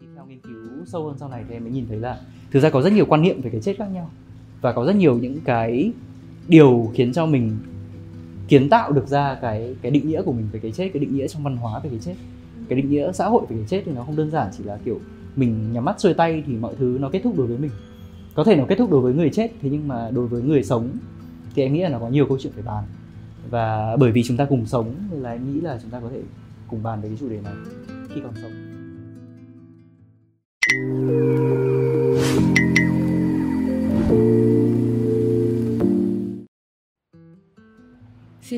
thì theo nghiên cứu sâu hơn sau này thì em mới nhìn thấy là thực ra có rất nhiều quan niệm về cái chết khác nhau. Và có rất nhiều những cái điều khiến cho mình kiến tạo được ra cái cái định nghĩa của mình về cái chết, cái định nghĩa trong văn hóa về cái chết. Cái định nghĩa xã hội về cái chết thì nó không đơn giản chỉ là kiểu mình nhắm mắt xuôi tay thì mọi thứ nó kết thúc đối với mình. Có thể nó kết thúc đối với người chết, thế nhưng mà đối với người sống thì em nghĩ là nó có nhiều câu chuyện phải bàn. Và bởi vì chúng ta cùng sống nên là em nghĩ là chúng ta có thể cùng bàn về cái chủ đề này khi còn sống. Xin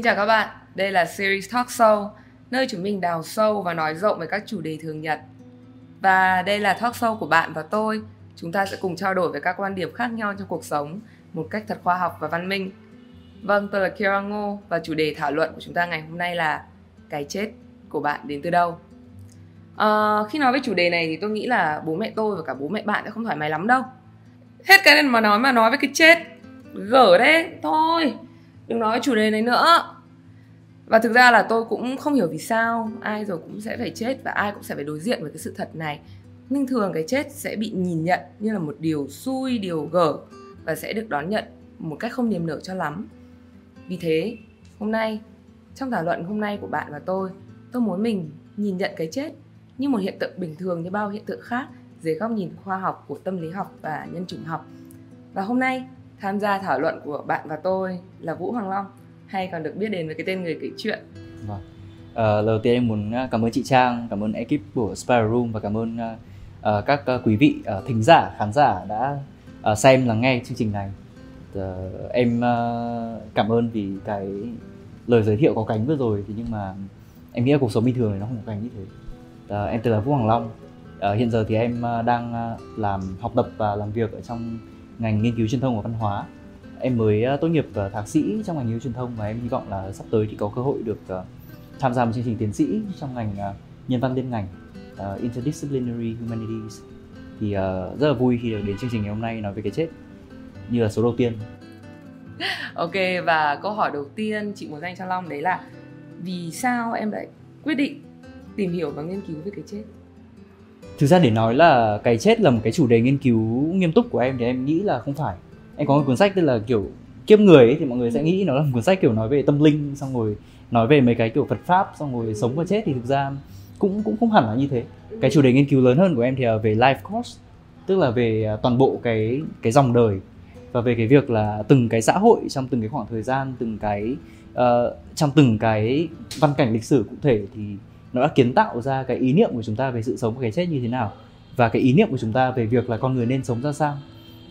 chào các bạn, đây là series Talk Show, nơi chúng mình đào sâu và nói rộng về các chủ đề thường nhật. Và đây là Talk Show của bạn và tôi, chúng ta sẽ cùng trao đổi về các quan điểm khác nhau trong cuộc sống một cách thật khoa học và văn minh. Vâng, tôi là Kira Ngô và chủ đề thảo luận của chúng ta ngày hôm nay là cái chết của bạn đến từ đâu. À, khi nói về chủ đề này thì tôi nghĩ là bố mẹ tôi và cả bố mẹ bạn sẽ không thoải mái lắm đâu. Hết cái này mà nói mà nói với cái chết, gở đấy, thôi, đừng nói chủ đề này nữa. Và thực ra là tôi cũng không hiểu vì sao ai rồi cũng sẽ phải chết và ai cũng sẽ phải đối diện với cái sự thật này. Nhưng thường cái chết sẽ bị nhìn nhận như là một điều xui, điều gở và sẽ được đón nhận một cách không niềm nở cho lắm. Vì thế, hôm nay, trong thảo luận hôm nay của bạn và tôi, tôi muốn mình nhìn nhận cái chết như một hiện tượng bình thường như bao hiện tượng khác dưới góc nhìn khoa học của tâm lý học và nhân chủng học. Và hôm nay, tham gia thảo luận của bạn và tôi là Vũ Hoàng Long, hay còn được biết đến với cái tên người kể chuyện. Vâng. À, đầu tiên em muốn ờ, cảm ơn chị Trang, cảm ơn ekip của Spiral Room và cảm ơn uh, các uh, quý vị uh, thính giả, khán giả đã uh, xem lắng nghe chương trình này. Uh, em uh, cảm ơn vì cái lời giới thiệu có cánh vừa rồi thì nhưng mà em nghĩ là cuộc sống bình thường này nó không có cánh như thế. Uh, em tên là Vũ Hoàng Long. Uh, hiện giờ thì em uh, đang uh, làm học tập và làm việc ở trong ngành nghiên cứu truyền thông và văn hóa. Em mới tốt nghiệp thạc sĩ trong ngành nghiên cứu truyền thông và em hy vọng là sắp tới thì có cơ hội được tham gia một chương trình tiến sĩ trong ngành nhân văn liên ngành uh, interdisciplinary humanities. Thì uh, rất là vui khi được đến chương trình ngày hôm nay nói về cái chết như là số đầu tiên. Ok và câu hỏi đầu tiên chị muốn dành cho long đấy là vì sao em lại quyết định tìm hiểu và nghiên cứu về cái chết? Thực ra để nói là cái chết là một cái chủ đề nghiên cứu nghiêm túc của em thì em nghĩ là không phải. Em có một cuốn sách tên là kiểu kiếp người ấy, thì mọi người sẽ nghĩ nó là một cuốn sách kiểu nói về tâm linh xong rồi nói về mấy cái kiểu Phật pháp xong rồi sống và chết thì thực ra cũng cũng không hẳn là như thế. Cái chủ đề nghiên cứu lớn hơn của em thì là về life course tức là về à, toàn bộ cái cái dòng đời và về cái việc là từng cái xã hội trong từng cái khoảng thời gian từng cái uh, trong từng cái văn cảnh lịch sử cụ thể thì nó đã kiến tạo ra cái ý niệm của chúng ta về sự sống và cái chết như thế nào và cái ý niệm của chúng ta về việc là con người nên sống ra sao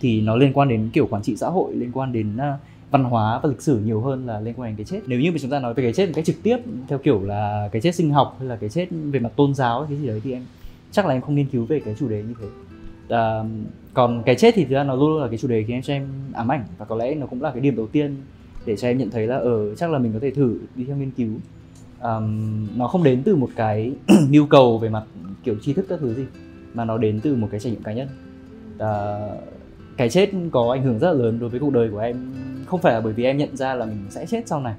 thì nó liên quan đến kiểu quản trị xã hội liên quan đến à, văn hóa và lịch sử nhiều hơn là liên quan đến cái chết. Nếu như mà chúng ta nói về cái chết một cách trực tiếp theo kiểu là cái chết sinh học hay là cái chết về mặt tôn giáo cái gì đấy thì em chắc là em không nghiên cứu về cái chủ đề như thế. À, còn cái chết thì thực ra nó luôn luôn là cái chủ đề khiến em cho em ám ảnh và có lẽ nó cũng là cái điểm đầu tiên để cho em nhận thấy là ở ừ, chắc là mình có thể thử đi theo nghiên cứu um, nó không đến từ một cái nhu cầu về mặt kiểu tri thức các thứ gì mà nó đến từ một cái trải nghiệm cá nhân. Uh, cái chết có ảnh hưởng rất là lớn đối với cuộc đời của em. Không phải là bởi vì em nhận ra là mình sẽ chết sau này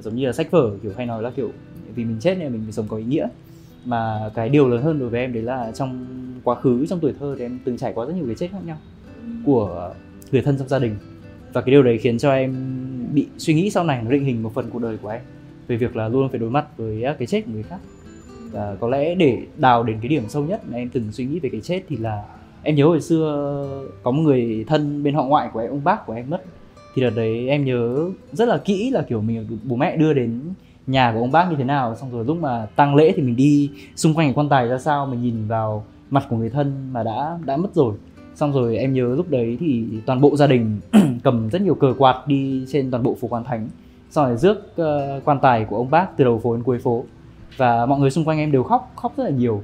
giống như là sách vở kiểu hay nói là kiểu vì mình chết nên mình sống có ý nghĩa. Mà cái điều lớn hơn đối với em đấy là trong quá khứ trong tuổi thơ thì em từng trải qua rất nhiều cái chết khác nhau của người thân trong gia đình. Và cái điều đấy khiến cho em bị suy nghĩ sau này nó định hình một phần cuộc đời của em về việc là luôn phải đối mặt với à, cái chết của người khác. Và có lẽ để đào đến cái điểm sâu nhất mà em từng suy nghĩ về cái chết thì là, em nhớ hồi xưa có một người thân bên họ ngoại của em, ông bác của em mất. Thì đợt đấy em nhớ rất là kỹ là kiểu mình được bố mẹ đưa đến nhà của ông bác như thế nào, xong rồi lúc mà tang lễ thì mình đi xung quanh cái quan tài ra sao mình nhìn vào mặt của người thân mà đã đã mất rồi. Xong rồi em nhớ lúc đấy thì toàn bộ gia đình cầm rất nhiều cờ quạt đi trên toàn bộ phố quan thánh rồi rước uh, quan tài của ông bác từ đầu phố đến cuối phố. Và mọi người xung quanh em đều khóc khóc rất là nhiều.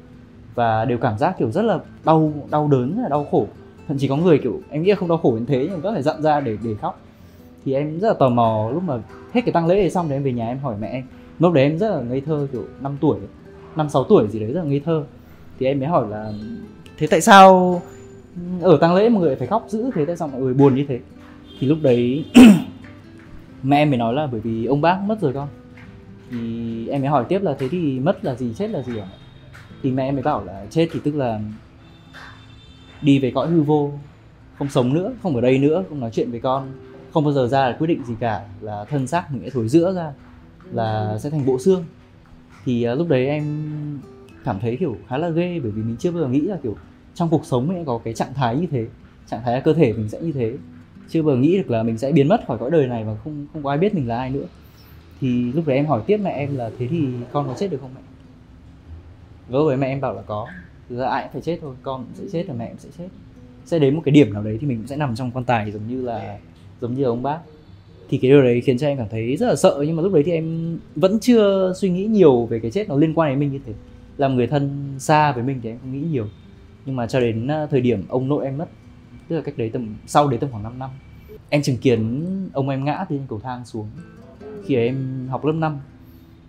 Và đều cảm giác kiểu rất là đau đau đớn rất là đau khổ. Thậm chí có người kiểu em nghĩ là không đau khổ đến thế nhưng vẫn phải dặn ra để để khóc. Thì em rất là tò mò lúc mà hết cái tăng lễ này xong thì em về nhà em hỏi mẹ em. Lúc đấy em rất là ngây thơ kiểu 5 tuổi năm sáu tuổi gì đấy rất là ngây thơ. Thì em mới hỏi là thế tại sao ở tăng lễ mọi người phải khóc dữ thế? Tại sao mọi người buồn như thế? Thì lúc đấy mẹ em mới nói là bởi vì ông bác mất rồi con. Thì em mới hỏi tiếp là thế thì mất là gì chết là gì ạ? thì mẹ em mới bảo là chết thì tức là đi về cõi hư vô không sống nữa không ở đây nữa không nói chuyện với con không bao giờ ra là quyết định gì cả là thân xác mình sẽ thổi giữa ra là sẽ thành bộ xương. Thì uh, lúc đấy em cảm thấy kiểu khá là ghê bởi vì mình chưa bao giờ nghĩ là kiểu trong cuộc sống mình sẽ có cái trạng thái như thế trạng thái là cơ thể mình sẽ như thế chưa bao giờ nghĩ được là mình sẽ biến mất khỏi cõi đời này và không không có ai biết mình là ai nữa. Thì lúc đấy em hỏi tiếp mẹ em là, thế thì con có chết được không mẹ? Vớ với mẹ em bảo là có thực ra ai cũng phải chết thôi, con cũng sẽ chết và mẹ cũng sẽ chết. Sẽ đến một cái điểm nào đấy thì mình cũng sẽ nằm trong quan tài giống như là, giống như ông bác. Thì cái điều đấy khiến cho em cảm thấy rất là sợ, nhưng mà lúc đấy thì em vẫn chưa suy nghĩ nhiều về cái chết nó liên quan đến mình như thế. Làm người thân xa với mình thì em không nghĩ nhiều. Nhưng mà cho đến ờ, thời điểm ông nội em mất tức là cách đấy tầm sau đấy tầm khoảng 5 năm. Em chứng kiến ông em ngã từ trên cầu thang xuống. Khi em học lớp 5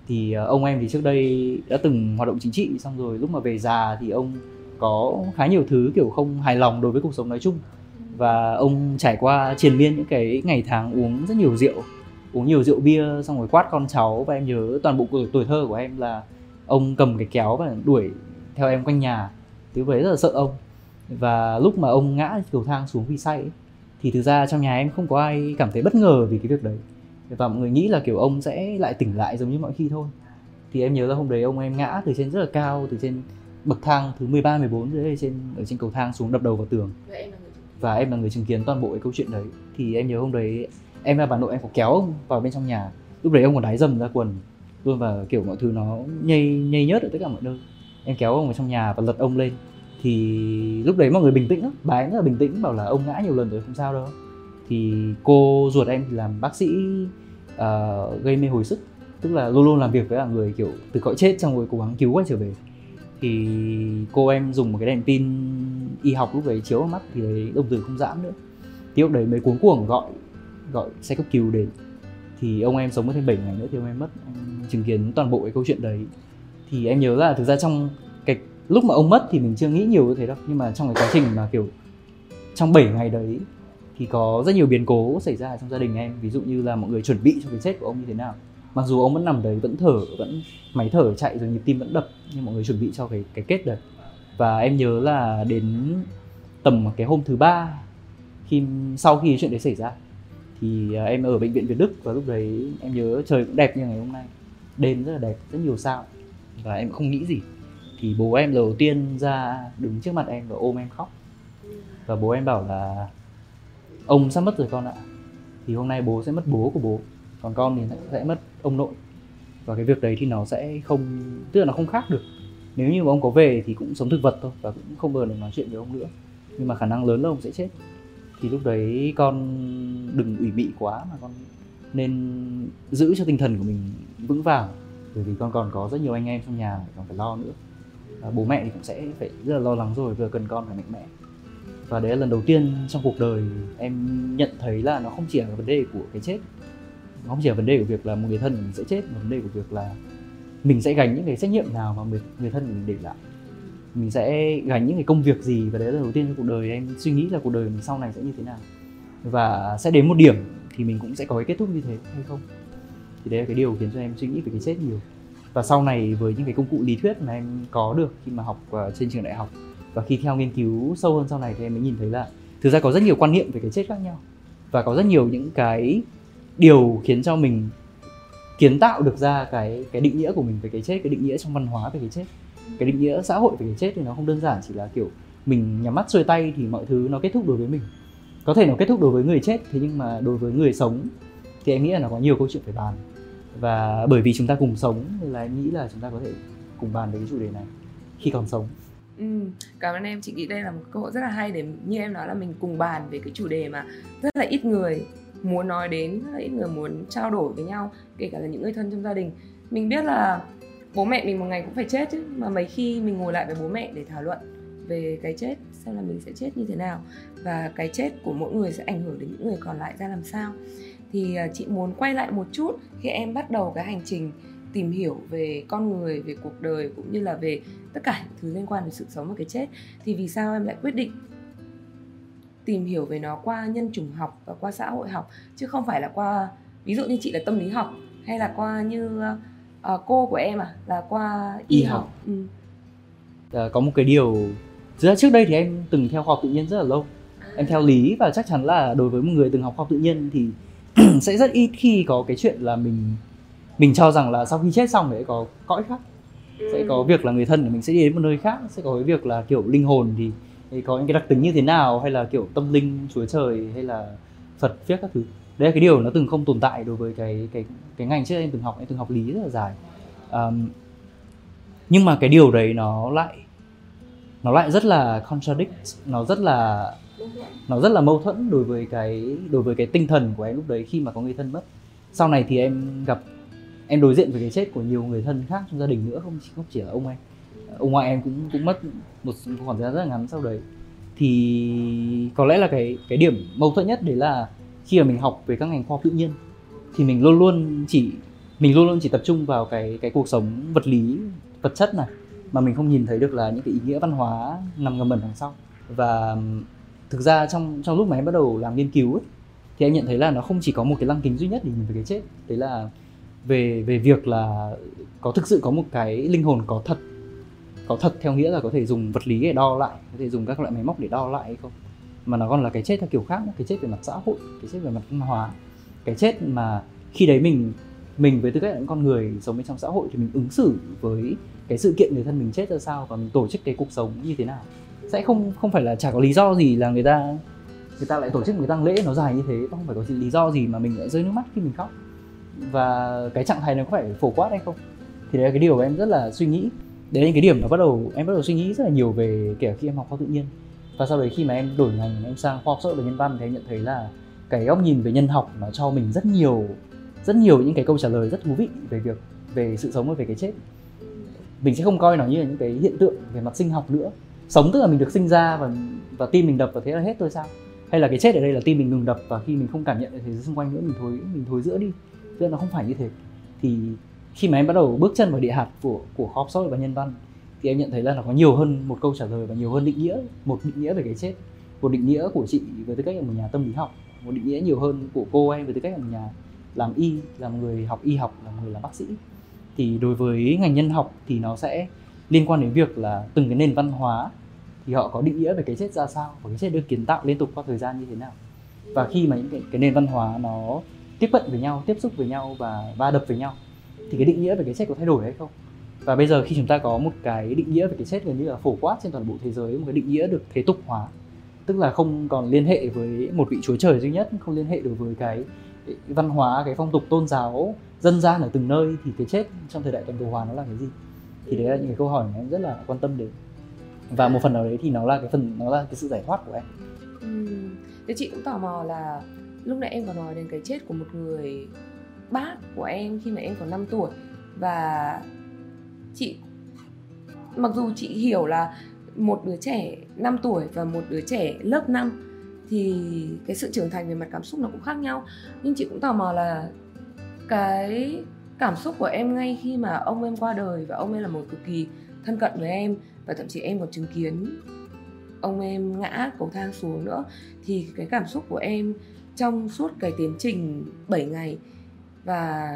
thì ờ, ông em thì trước đây đã từng hoạt động chính trị xong rồi lúc mà về già thì ông có khá nhiều thứ kiểu không hài lòng đối với cuộc sống nói chung. Và ông trải qua triền miên những cái ngày tháng uống rất nhiều rượu uống nhiều rượu bia xong rồi quát con cháu. Và em nhớ toàn bộ tuổi, tuổi thơ của em là ông cầm cái kéo và đuổi theo em quanh nhà. Thứ lúc rất là sợ ông và lúc mà ông ngã cầu thang xuống vì say ấy, thì thực ra trong nhà em không có ai cảm thấy bất ngờ vì cái việc đấy. Và mọi người nghĩ là kiểu ông sẽ lại tỉnh lại giống như mọi khi thôi. Thì em nhớ là hôm đấy ông em ngã từ trên rất là cao từ trên bậc thang thứ 13 14 dưới trên ở trên cầu thang xuống đập đầu vào tường. Và em là người chứng kiến toàn bộ cái câu chuyện đấy. Thì em nhớ hôm đấy em là bà nội em có kéo ông vào bên trong nhà. Lúc đấy ông còn đái dầm ra quần luôn và kiểu mọi thứ nó nhây nhây nhớt ở tất cả mọi nơi. Em kéo ông vào trong nhà và lật ông lên thì lúc đấy mọi người bình tĩnh lắm. Bà ấy rất là bình tĩnh bảo là ông ngã nhiều lần rồi không sao đâu. Thì cô ruột em thì làm bác sĩ uh, gây mê hồi sức. Tức là luôn luôn làm việc với là người kiểu từ cõi chết xong rồi cố gắng cứu quay trở về. Thì cô em dùng một cái đèn pin y học lúc đấy chiếu vào mắt thì thấy đồng tử không giãn nữa. Thì lúc đấy mới cuống cuồng gọi gọi xe cấp cứu đến. Thì ông em sống mất thêm 7 ngày nữa thì ông em mất em chứng kiến toàn bộ cái câu chuyện đấy. Thì em nhớ là thực ra trong lúc mà ông mất thì mình chưa nghĩ nhiều như thế đâu. Nhưng mà trong cái quá trình mà kiểu trong 7 ngày đấy thì có rất nhiều biến cố xảy ra trong gia đình em. Ví dụ như là mọi người chuẩn bị cho cái chết của ông như thế nào. Mặc dù ông vẫn nằm đấy, vẫn thở, vẫn máy thở chạy rồi nhịp tim vẫn đập, nhưng mọi người chuẩn bị cho cái cái kết đấy. Và em nhớ là đến tầm cái hôm thứ ba, khi, sau khi chuyện đấy xảy ra, thì à, em ở bệnh viện Việt Đức và lúc đấy em nhớ trời cũng đẹp như ngày hôm nay. Đêm rất là đẹp, rất nhiều sao. Và em không nghĩ gì thì bố em đầu tiên ra đứng trước mặt em và ôm em khóc. Và bố em bảo là, ông sắp mất rồi con ạ. Thì hôm nay bố sẽ mất bố của bố, còn con thì sẽ mất ông nội. Và cái việc đấy thì nó sẽ không, tức là nó không khác được. Nếu như mà ông có về thì cũng sống thực vật thôi và cũng không bao giờ được nói chuyện với ông nữa. Nhưng mà khả năng lớn là ông sẽ chết. Thì lúc đấy con đừng ủy mị quá mà con nên giữ cho tinh thần của mình vững vàng. Bởi vì con còn có rất nhiều anh em trong nhà còn phải lo nữa à, bố mẹ thì cũng sẽ phải rất là lo lắng rồi vừa cần con phải mạnh mẽ. Và đấy là lần đầu tiên trong cuộc đời em nhận thấy là nó không chỉ là vấn đề của cái chết nó không chỉ là vấn đề của việc là một người thân mình sẽ chết mà vấn đề của việc là mình sẽ gánh những cái trách nhiệm nào mà người, người thân mình để lại. Mình sẽ gánh những cái công việc gì và đấy là lần đầu tiên trong cuộc đời em suy nghĩ là cuộc đời mình sau này sẽ như thế nào. Và sẽ đến một điểm thì mình cũng sẽ có cái kết thúc như thế hay không? Thì đấy là cái điều khiến cho em suy nghĩ về cái chết nhiều và sau này với những cái công cụ lý thuyết mà em có được khi mà học uh, trên trường đại học và khi theo nghiên cứu sâu hơn sau này thì em mới nhìn thấy là thực ra có rất nhiều quan niệm về cái chết khác nhau. Và có rất nhiều những cái điều khiến cho mình kiến tạo được ra cái cái định nghĩa của mình về cái chết cái định nghĩa trong văn hóa về cái chết. Cái định nghĩa xã hội về cái chết thì nó không đơn giản chỉ là kiểu mình nhắm mắt xuôi tay thì mọi thứ nó kết thúc đối với mình. Có thể nó kết thúc đối với người chết thế nhưng mà đối với người sống thì em nghĩ là nó có nhiều câu chuyện phải bàn và bởi vì chúng ta cùng sống nên là em nghĩ là chúng ta có thể cùng bàn về cái chủ đề này khi còn sống. Ừ, cảm ơn em. Chị nghĩ đây là một cơ hội rất là hay để như em nói là mình cùng bàn về cái chủ đề mà rất là ít người muốn nói đến rất là ít người muốn trao đổi với nhau kể cả là những người thân trong gia đình. Mình biết là bố mẹ mình một ngày cũng phải chết chứ mà mấy khi mình ngồi lại với bố mẹ để thảo luận về cái chết xem là mình sẽ chết như thế nào và cái chết của mỗi người sẽ ảnh hưởng đến những người còn lại ra làm sao thì à, chị muốn quay lại một chút khi em bắt đầu cái hành trình tìm hiểu về con người về cuộc đời cũng như là về tất cả những thứ liên quan đến sự sống và cái chết thì vì sao em lại quyết định tìm hiểu về nó qua nhân chủng học và qua xã hội học chứ không phải là qua ví dụ như chị là tâm lý học hay là qua như uh, cô của em à là qua y, y học, học. Ừ. À, có một cái điều thực ra trước đây thì em từng theo khoa học tự nhiên rất là lâu em theo lý và chắc chắn là đối với một người từng học khoa học tự nhiên thì sẽ rất ít khi có cái chuyện là mình mình cho rằng là sau khi chết xong thì có cõi khác. Sẽ có việc là người thân của mình sẽ đi đến một nơi khác sẽ có cái việc là kiểu linh hồn thì, thì có những cái đặc tính như thế nào hay là kiểu tâm linh chúa trời hay là phật viết các thứ. Đấy là cái điều nó từng không tồn tại đối với cái cái cái ngành trước em từng học em từng học lý rất là dài. Um, nhưng mà cái điều đấy nó lại nó lại rất là contradict nó rất là nó rất là mâu thuẫn đối với cái, đối với cái tinh thần của em lúc đấy khi mà có người thân mất. Sau này thì em gặp, em đối diện với cái chết của nhiều người thân khác trong gia đình nữa, không chỉ không chỉ là ông em ông ngoại em cũng cũng mất một khoảng thời gian rất là ngắn sau đấy. Thì có lẽ là cái cái điểm mâu thuẫn nhất đấy là khi mà mình học về các ngành khoa học tự nhiên, thì mình luôn luôn chỉ, mình luôn luôn chỉ tập trung vào cái cái cuộc sống vật lý, vật chất này, mà mình không nhìn thấy được là những cái ý nghĩa văn hóa nằm ngầm ẩn đằng sau. Và thực ra trong trong lúc mà em bắt đầu làm nghiên cứu ấy, thì em nhận thấy là nó không chỉ có một cái lăng kính duy nhất để nhìn về cái chết. Đấy là về về việc là có thực sự có một cái linh hồn có thật có thật theo nghĩa là có thể dùng vật lý để đo lại có thể dùng các loại máy móc để đo lại hay không. Mà nó còn là cái chết theo kiểu khác cái chết về mặt xã hội cái chết về mặt văn hóa. Cái chết mà khi đấy mình mình với tư cách là những con người sống bên trong xã hội thì mình ứng xử với cái sự kiện người thân mình chết ra sao và mình tổ chức cái cuộc sống như thế nào sẽ không không phải là chả có lý do gì là người ta người ta lại tổ chức một cái tang lễ nó dài như thế. Không phải có gì lý do gì mà mình lại rơi nước mắt khi mình khóc. Và cái trạng thái này có phải phổ quát hay không? Thì đấy là cái điều mà em rất là suy nghĩ. Đấy là những cái điểm mà bắt đầu, em bắt đầu suy nghĩ rất là nhiều về kể khi em học khoa tự nhiên. Và sau đấy khi mà em đổi ngành, em sang khoa học xã hội và nhân văn thì em nhận thấy là cái góc nhìn về nhân học nó cho mình rất nhiều rất nhiều những cái câu trả lời rất thú vị về việc, về sự sống và về cái chết. Mình sẽ không coi nó như là những cái hiện tượng về mặt sinh học nữa sống, tức là mình được sinh ra và và tim mình đập và thế là hết thôi sao? Hay là cái chết ở đây là tim mình ngừng đập và khi mình không cảm nhận được thế giới xung quanh nữa, mình thối mình thối giữa đi, tức là nó không phải như thế. Thì khi mà em bắt đầu bước chân vào địa hạt của của khoa học xã hội và nhân văn, thì em nhận thấy là nó có nhiều hơn một câu trả lời và nhiều hơn định nghĩa, một định nghĩa về cái chết, một định nghĩa của chị với tư cách là một nhà tâm lý học, một định nghĩa nhiều hơn của cô em với tư cách là một nhà làm y làm người học y học làm người làm bác sĩ. Thì đối với ngành nhân học thì nó sẽ liên quan đến việc là từng cái nền văn hóa thì họ có định nghĩa về cái chết ra sao và cái chết được kiến tạo liên tục qua thời gian như thế nào? Và khi mà những cái, cái nền văn hóa nó tiếp cận với nhau tiếp xúc với nhau và va đập với nhau thì cái định nghĩa về cái chết có thay đổi hay không? Và bây giờ khi chúng ta có một cái định nghĩa về cái chết gần như là phổ quát trên toàn bộ thế giới một cái định nghĩa được thế tục hóa tức là không còn liên hệ với một vị chúa trời duy nhất không liên hệ được với cái, cái văn hóa cái phong tục tôn giáo dân gian ở từng nơi thì cái chết trong thời đại toàn cầu hóa nó là cái gì? Thì đấy là những cái câu hỏi mà em rất là quan tâm đến và một phần nào đấy thì nó là cái phần, nó là cái sự giải thoát của em ừ. thế chị cũng tò mò là lúc nãy em có nói đến cái chết của một người bác của em khi mà em còn 5 tuổi và chị, mặc dù chị hiểu là một đứa trẻ 5 tuổi và một đứa trẻ lớp 5 thì cái sự trưởng thành về mặt cảm xúc nó cũng khác nhau nhưng chị cũng tò mò là cái cảm xúc của em ngay khi mà ông em qua đời và ông em là một cực kỳ thân cận với em và thậm chí em còn chứng kiến ông em ngã cầu thang xuống nữa. Thì cái cảm xúc của em trong suốt cái tiến trình 7 ngày và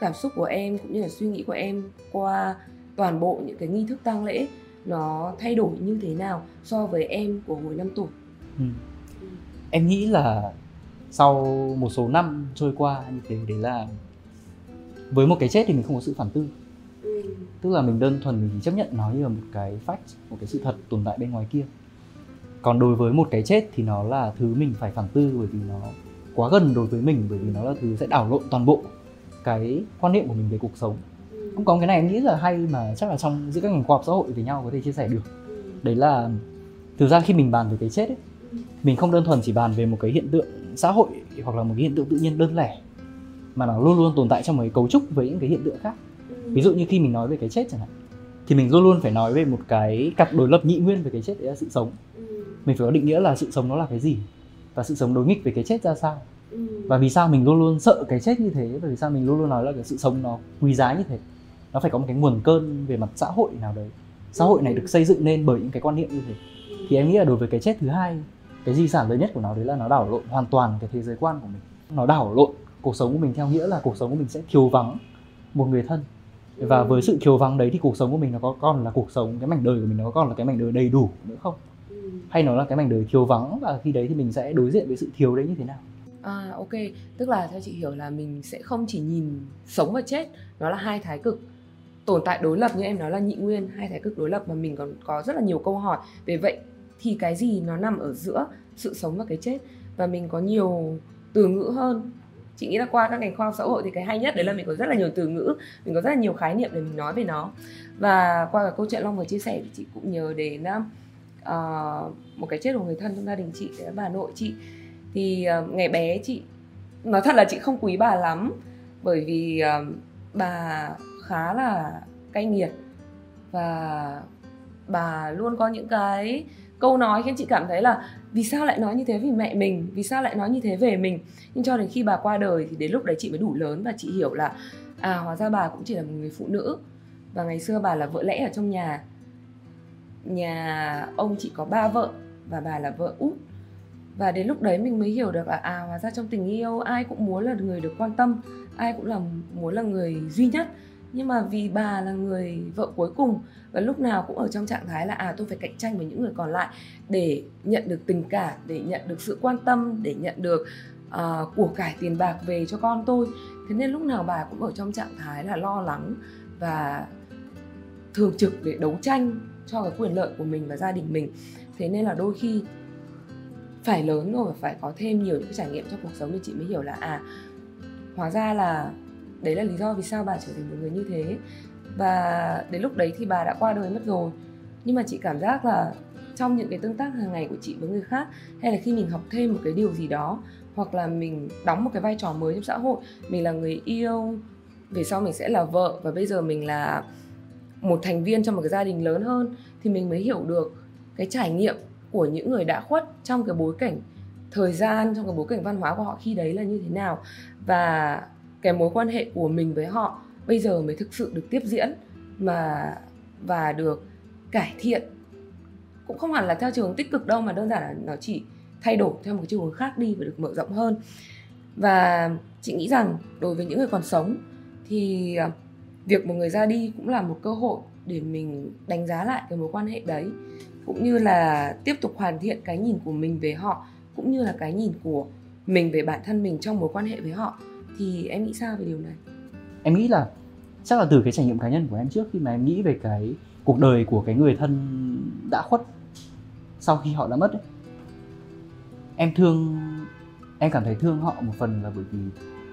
cảm xúc của em cũng như là suy nghĩ của em qua toàn bộ những cái nghi thức tang lễ, nó thay đổi như thế nào so với em của hồi 5 tuổi? Ừ. em nghĩ là sau một số năm trôi qua như thế, đấy là với một cái chết thì mình không có sự phản tư ừ. tức là mình đơn thuần mình chỉ chấp nhận nó như là một cái fact một cái sự thật tồn tại bên ngoài kia. Còn đối với một cái chết thì nó là thứ mình phải phản tư bởi vì nó quá gần đối với mình bởi vì nó là thứ sẽ đảo lộn toàn bộ cái quan niệm của mình về cuộc sống. Không có cái này em nghĩ là hay mà chắc là trong giữa các ngành khoa học xã hội với nhau có thể chia sẻ được. Đấy là thực ra khi mình bàn về cái chết ấy mình không đơn thuần chỉ bàn về một cái hiện tượng xã hội hoặc là một cái hiện tượng tự nhiên đơn lẻ mà nó luôn luôn tồn tại trong một cái cấu trúc với những cái hiện tượng khác ví dụ như khi mình nói về cái chết chẳng hạn thì mình luôn luôn phải nói về một cái cặp đối lập nhị nguyên về cái chết đấy là sự sống. Mình phải có định nghĩa là sự sống nó là cái gì và sự sống đối nghịch với cái chết ra sao. Và vì sao mình luôn luôn sợ cái chết như thế và vì sao mình luôn luôn nói là cái sự sống nó quý giá như thế? Nó phải có một cái nguồn cơn về mặt xã hội nào đấy. Xã hội này được xây dựng nên bởi những cái quan niệm như thế. Thì em nghĩ là đối với cái chết thứ hai cái di sản lớn nhất của nó đấy là nó đảo lộn hoàn toàn cái thế giới quan của mình. Nó đảo lộn cuộc sống của mình theo nghĩa là cuộc sống của mình sẽ thiếu vắng một người thân và với sự thiếu vắng đấy thì cuộc sống của mình nó có còn là cuộc sống cái mảnh đời của mình nó có còn là cái mảnh đời đầy đủ nữa không? Hay nó là cái mảnh đời thiếu vắng và khi đấy thì mình sẽ đối diện với sự thiếu đấy như thế nào? À ok, tức là theo chị hiểu là mình sẽ không chỉ nhìn sống và chết, nó là hai thái cực. Tồn tại đối lập như em nói là nhị nguyên, hai thái cực đối lập mà mình còn có rất là nhiều câu hỏi. Về vậy thì cái gì nó nằm ở giữa sự sống và cái chết? Và mình có nhiều từ ngữ hơn chị nghĩ là qua các ngành khoa học xã hội thì cái hay nhất đấy là mình có rất là nhiều từ ngữ mình có rất là nhiều khái niệm để mình nói về nó. Và qua cái câu chuyện long vừa chia sẻ thì chị cũng nhớ đến uh, một cái chết của người thân trong gia đình chị đấy là bà nội chị. Thì uh, ngày bé chị nói thật là chị không quý bà lắm bởi vì uh, bà khá là cay nghiệt và bà luôn có những cái câu nói khiến chị cảm thấy là vì sao lại nói như thế vì mẹ mình? Vì sao lại nói như thế về mình? Nhưng cho đến khi bà qua đời thì đến lúc đấy chị mới đủ lớn và chị hiểu là à hóa ra bà cũng chỉ là một người phụ nữ. Và ngày xưa bà là vợ lẽ ở trong nhà. Nhà ông chị có ba vợ và bà là vợ út. Và đến lúc đấy mình mới hiểu được là à hóa ra trong tình yêu ai cũng muốn là người được quan tâm, ai cũng là muốn là người duy nhất nhưng mà vì bà là người vợ cuối cùng và lúc nào cũng ở trong trạng thái là à tôi phải cạnh tranh với những người còn lại để nhận được tình cảm để nhận được sự quan tâm để nhận được uh, của cải tiền bạc về cho con tôi. Thế nên lúc nào bà cũng ở trong trạng thái là lo lắng và thường trực để đấu tranh cho cái quyền lợi của mình và gia đình mình. Thế nên là đôi khi phải lớn rồi phải có thêm nhiều những cái trải nghiệm trong cuộc sống thì chị mới hiểu là à hóa ra là đấy là lý do vì sao bà trở thành một người như thế. Và đến lúc đấy thì bà đã qua đời mất rồi. Nhưng mà chị cảm giác là trong những cái tương tác hàng ngày của chị với người khác, hay là khi mình học thêm một cái điều gì đó, hoặc là mình đóng một cái vai trò mới trong xã hội, mình là người yêu, về sau mình sẽ là vợ, và bây giờ mình là một thành viên trong một cái gia đình lớn hơn, thì mình mới hiểu được cái trải nghiệm của những người đã khuất trong cái bối cảnh thời gian, trong cái bối cảnh văn hóa của họ khi đấy là như thế nào. Và cái mối quan hệ của mình với họ bây giờ mới thực sự được tiếp diễn mà, và được cải thiện. Cũng không hẳn là theo chiều hướng tích cực đâu, mà đơn giản là nó chỉ thay đổi theo một cái chiều hướng khác đi và được mở rộng hơn. Và chị nghĩ rằng đối với những người còn sống thì à, việc một người ra đi cũng là một cơ hội để mình đánh giá lại cái mối quan hệ đấy, cũng như là tiếp tục hoàn thiện cái nhìn của mình về họ, cũng như là cái nhìn của mình về bản thân mình trong mối quan hệ với họ thì em nghĩ sao về điều này? Em nghĩ là chắc là từ cái trải nghiệm cá nhân của em trước khi mà em nghĩ về cái cuộc đời của cái người thân đã khuất sau khi họ đã mất ấy. em thương, em cảm thấy thương họ một phần là bởi vì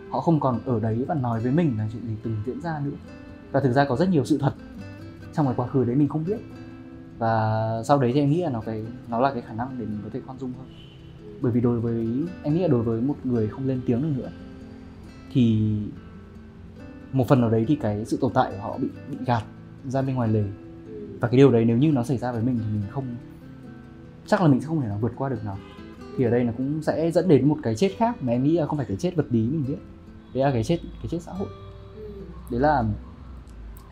họ không còn ở đấy và nói với mình là chuyện gì từng diễn ra nữa. Và thực ra có rất nhiều sự thật trong cái quá khứ đấy mình không biết. Và sau đấy thì em nghĩ là nó cái, nó là cái khả năng để mình có thể khoan dung hơn. Bởi vì đối với, em nghĩ là đối với một người không lên tiếng được nữa thì một phần nào đấy thì cái sự tồn tại của họ bị bị gạt ra bên ngoài lề. Và cái điều đấy nếu như nó xảy ra với mình thì mình không, chắc là mình sẽ không thể nào vượt qua được nó. Thì ở đây nó cũng sẽ dẫn đến một cái chết khác mà em nghĩ là không phải cái chết vật lý mình biết. Đấy là cái chết cái chết xã hội. Đấy là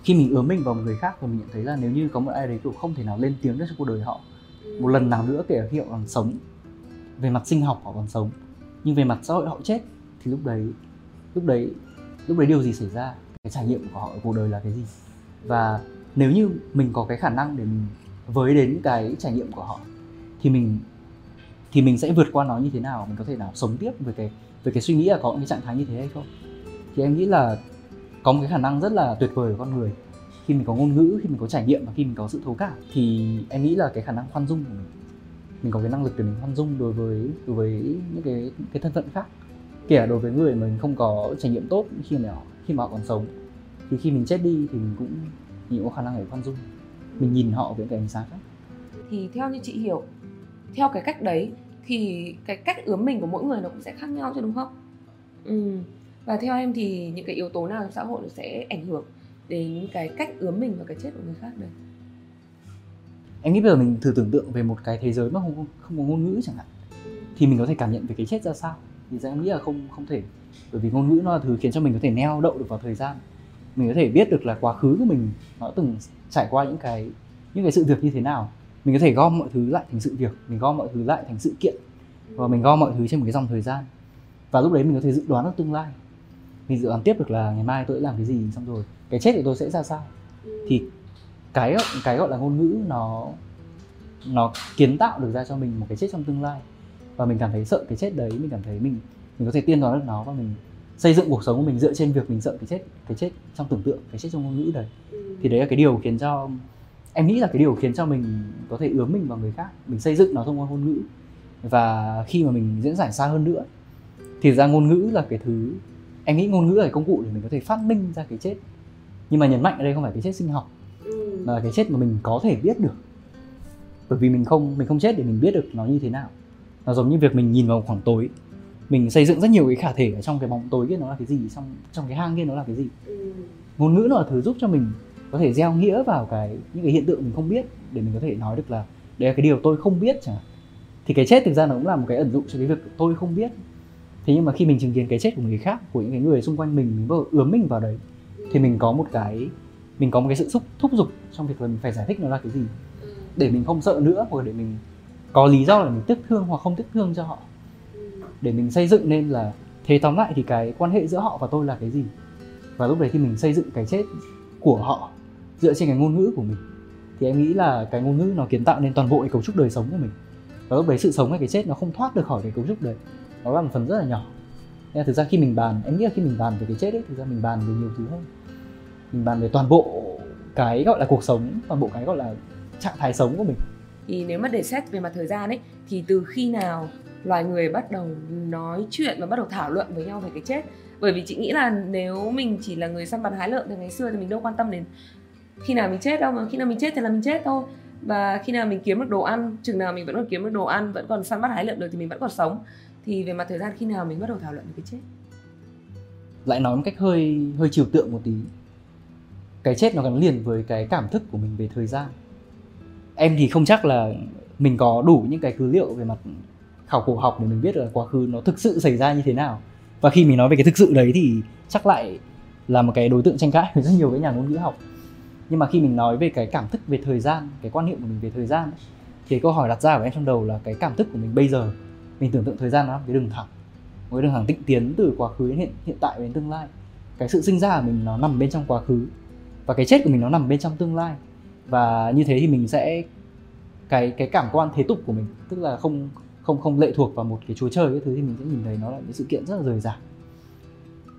khi mình ướm mình vào một người khác và mình nhận thấy là nếu như có một ai đấy kiểu không thể nào lên tiếng được trong cuộc đời họ, một lần nào nữa kể hiệu khi họ còn sống, về mặt sinh học họ còn sống, nhưng về mặt xã hội họ chết, thì lúc đấy lúc đấy lúc đấy điều gì xảy ra? Cái trải nghiệm của họ ở cuộc đời là cái gì? Và nếu như mình có cái khả năng để mình với đến cái trải nghiệm của họ, thì mình thì mình sẽ vượt qua nó như thế nào? Mình có thể nào sống tiếp với cái với cái suy nghĩ là có những cái trạng thái như thế hay không? Thì em nghĩ là có một cái khả năng rất là tuyệt vời của con người. Khi mình có ngôn ngữ, khi mình có trải nghiệm và khi mình có sự thấu cảm, thì em nghĩ là cái khả năng khoan dung của mình mình có cái năng lực để mình khoan dung đối với đối với những cái cái thân phận khác kể cả đối với người mình không có trải nghiệm tốt khi mà khi mà họ còn sống. Thì khi mình chết đi thì mình cũng mình có khả năng để khoan dung. Mình nhìn họ với cái ánh sáng khác. Thì theo như chị hiểu theo cái cách đấy thì cái cách ướm mình của mỗi người nó cũng sẽ khác nhau chứ đúng không? Ừ. và theo em thì những cái yếu tố nào trong xã hội nó sẽ ảnh hưởng đến cái cách ướm mình và cái chết của người khác đấy em nghĩ bây giờ mình thử tưởng tượng về một cái thế giới mà không không có ngôn ngữ chẳng hạn. Thì mình có thể cảm nhận về cái chết ra sao thì em nghĩ là không không thể. Bởi vì ngôn ngữ nó là thứ khiến cho mình có thể neo đậu được vào thời gian. Mình có thể biết được là quá khứ của mình, nó từng trải qua những cái những cái sự việc như thế nào. Mình có thể gom mọi thứ lại thành sự việc, mình gom mọi thứ lại thành sự kiện. Và mình gom mọi thứ trên một cái dòng thời gian. Và lúc đấy mình có thể dự đoán được tương lai. Mình dự đoán tiếp được là ngày mai tôi sẽ làm cái gì, xong rồi cái chết của tôi sẽ ra sao. Thì cái cái gọi là ngôn ngữ nó nó kiến tạo được ra cho mình một cái chết trong tương lai và mình cảm thấy sợ cái chết đấy mình cảm thấy mình mình có thể tiên đoán được nó và mình xây dựng cuộc sống của mình dựa trên việc mình sợ cái chết cái chết trong tưởng tượng cái chết trong ngôn ngữ đấy. Thì đấy là cái điều khiến cho em nghĩ là cái điều khiến cho mình có thể ướm mình vào người khác mình xây dựng nó thông qua ngôn ngữ. Và khi mà mình diễn giải xa hơn nữa thì ra ngôn ngữ là cái thứ em nghĩ ngôn ngữ là cái công cụ để mình có thể phát minh ra cái chết. Nhưng mà nhấn mạnh ở đây không phải cái chết sinh học mà là cái chết mà mình có thể biết được. Bởi vì mình không mình không chết để mình biết được nó như thế nào nó giống như việc mình nhìn vào khoảng tối. Mình xây dựng rất nhiều cái khả thể ở trong cái bóng tối kia nó là cái gì trong trong cái hang kia nó là cái gì. Ngôn ngữ nó là thứ giúp cho mình có thể gieo nghĩa vào cái những cái hiện tượng mình không biết để mình có thể nói được là đây là cái điều tôi không biết chẳng thì cái chết thực ra nó cũng là một cái ẩn dụ cho cái việc tôi không biết. Thế nhưng mà khi mình chứng kiến cái chết của người khác của những cái người xung quanh mình mình bắt đầu ướm mình vào đấy thì mình có một cái mình có một cái sự xúc thúc giục trong việc là mình phải giải thích nó là cái gì. Để mình không sợ nữa hoặc để mình có lý do là mình tiếc thương hoặc không tiếc thương cho họ. Để mình xây dựng nên là, thế tóm lại thì cái quan hệ giữa họ và tôi là cái gì? Và lúc đấy thì mình xây dựng cái chết của họ dựa trên cái ngôn ngữ của mình. Thì em nghĩ là cái ngôn ngữ nó kiến tạo nên toàn bộ cái cấu trúc đời sống của mình. Và lúc đấy sự sống hay cái chết nó không thoát được khỏi cái cấu trúc đấy. Nó là một phần rất là nhỏ. Nên là thực ra khi mình bàn, em nghĩ là khi mình bàn về cái chết ấy, thực ra mình bàn về nhiều thứ hơn. Mình bàn về toàn bộ cái gọi là cuộc sống, toàn bộ cái gọi là trạng thái sống của mình thì nếu mà để xét về mặt thời gian ấy, thì từ khi nào loài người bắt đầu nói chuyện và bắt đầu thảo luận với nhau về cái chết? Bởi vì chị nghĩ là nếu mình chỉ là người săn bắn hái lượm từ ngày xưa thì mình đâu quan tâm đến khi nào mình chết đâu, mà khi nào mình chết thì là mình chết thôi. Và khi nào mình kiếm được đồ ăn, chừng nào mình vẫn còn kiếm được đồ ăn, vẫn còn săn bắt hái lượm được thì mình vẫn còn sống. Thì về mặt thời gian khi nào mình bắt đầu thảo luận về cái chết? Lại nói một cách hơi hơi trừu tượng một tí. Cái chết nó gắn liền với cái cảm thức của mình về thời gian em thì không chắc là mình có đủ những cái cứ liệu về mặt khảo cổ học để mình biết là quá khứ nó thực sự xảy ra như thế nào. Và khi mình nói về cái thực sự đấy thì chắc lại là một cái đối tượng tranh cãi với rất nhiều cái nhà ngôn ngữ học. Nhưng mà khi mình nói về cái cảm thức về thời gian cái quan niệm của mình về thời gian thì câu hỏi đặt ra của em trong đầu là cái cảm thức của mình bây giờ mình tưởng tượng thời gian nó là cái đường thẳng một cái đường thẳng tịnh tiến từ quá khứ đến hiện, hiện tại đến tương lai. Cái sự sinh ra của mình nó nằm bên trong quá khứ và cái chết của mình nó nằm bên trong tương lai và như thế thì mình sẽ, cái cái cảm quan thế tục của mình, tức là không không không lệ thuộc vào một cái chúa trời cái thứ thì mình sẽ nhìn thấy nó là những sự kiện rất là rời rạc.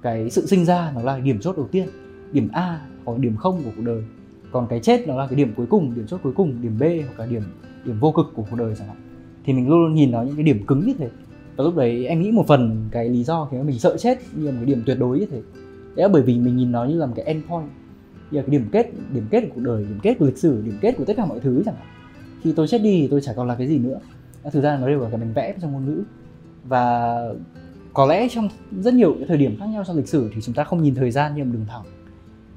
Cái sự sinh ra nó là điểm chốt đầu tiên, điểm A hoặc điểm không của cuộc đời. Còn cái chết nó là cái điểm cuối cùng, điểm chốt cuối cùng, điểm B hoặc là điểm điểm vô cực của cuộc đời chẳng hạn. Thì mình luôn luôn nhìn nó những cái điểm cứng như thế. Và lúc đấy em nghĩ một phần cái lý do khiến mình sợ chết như là một cái điểm tuyệt đối như thế. Đấy là bởi vì mình nhìn nó như là một cái end point là cái điểm kết điểm kết của cuộc đời điểm kết của lịch sử điểm kết của tất cả mọi thứ chẳng hạn. Khi tôi chết đi thì tôi chả còn là cái gì nữa. Thực ra nó đều là cái mình vẽ trong ngôn ngữ. Và có lẽ trong rất nhiều cái thời điểm khác nhau trong lịch sử thì chúng ta không nhìn thời gian như một đường thẳng.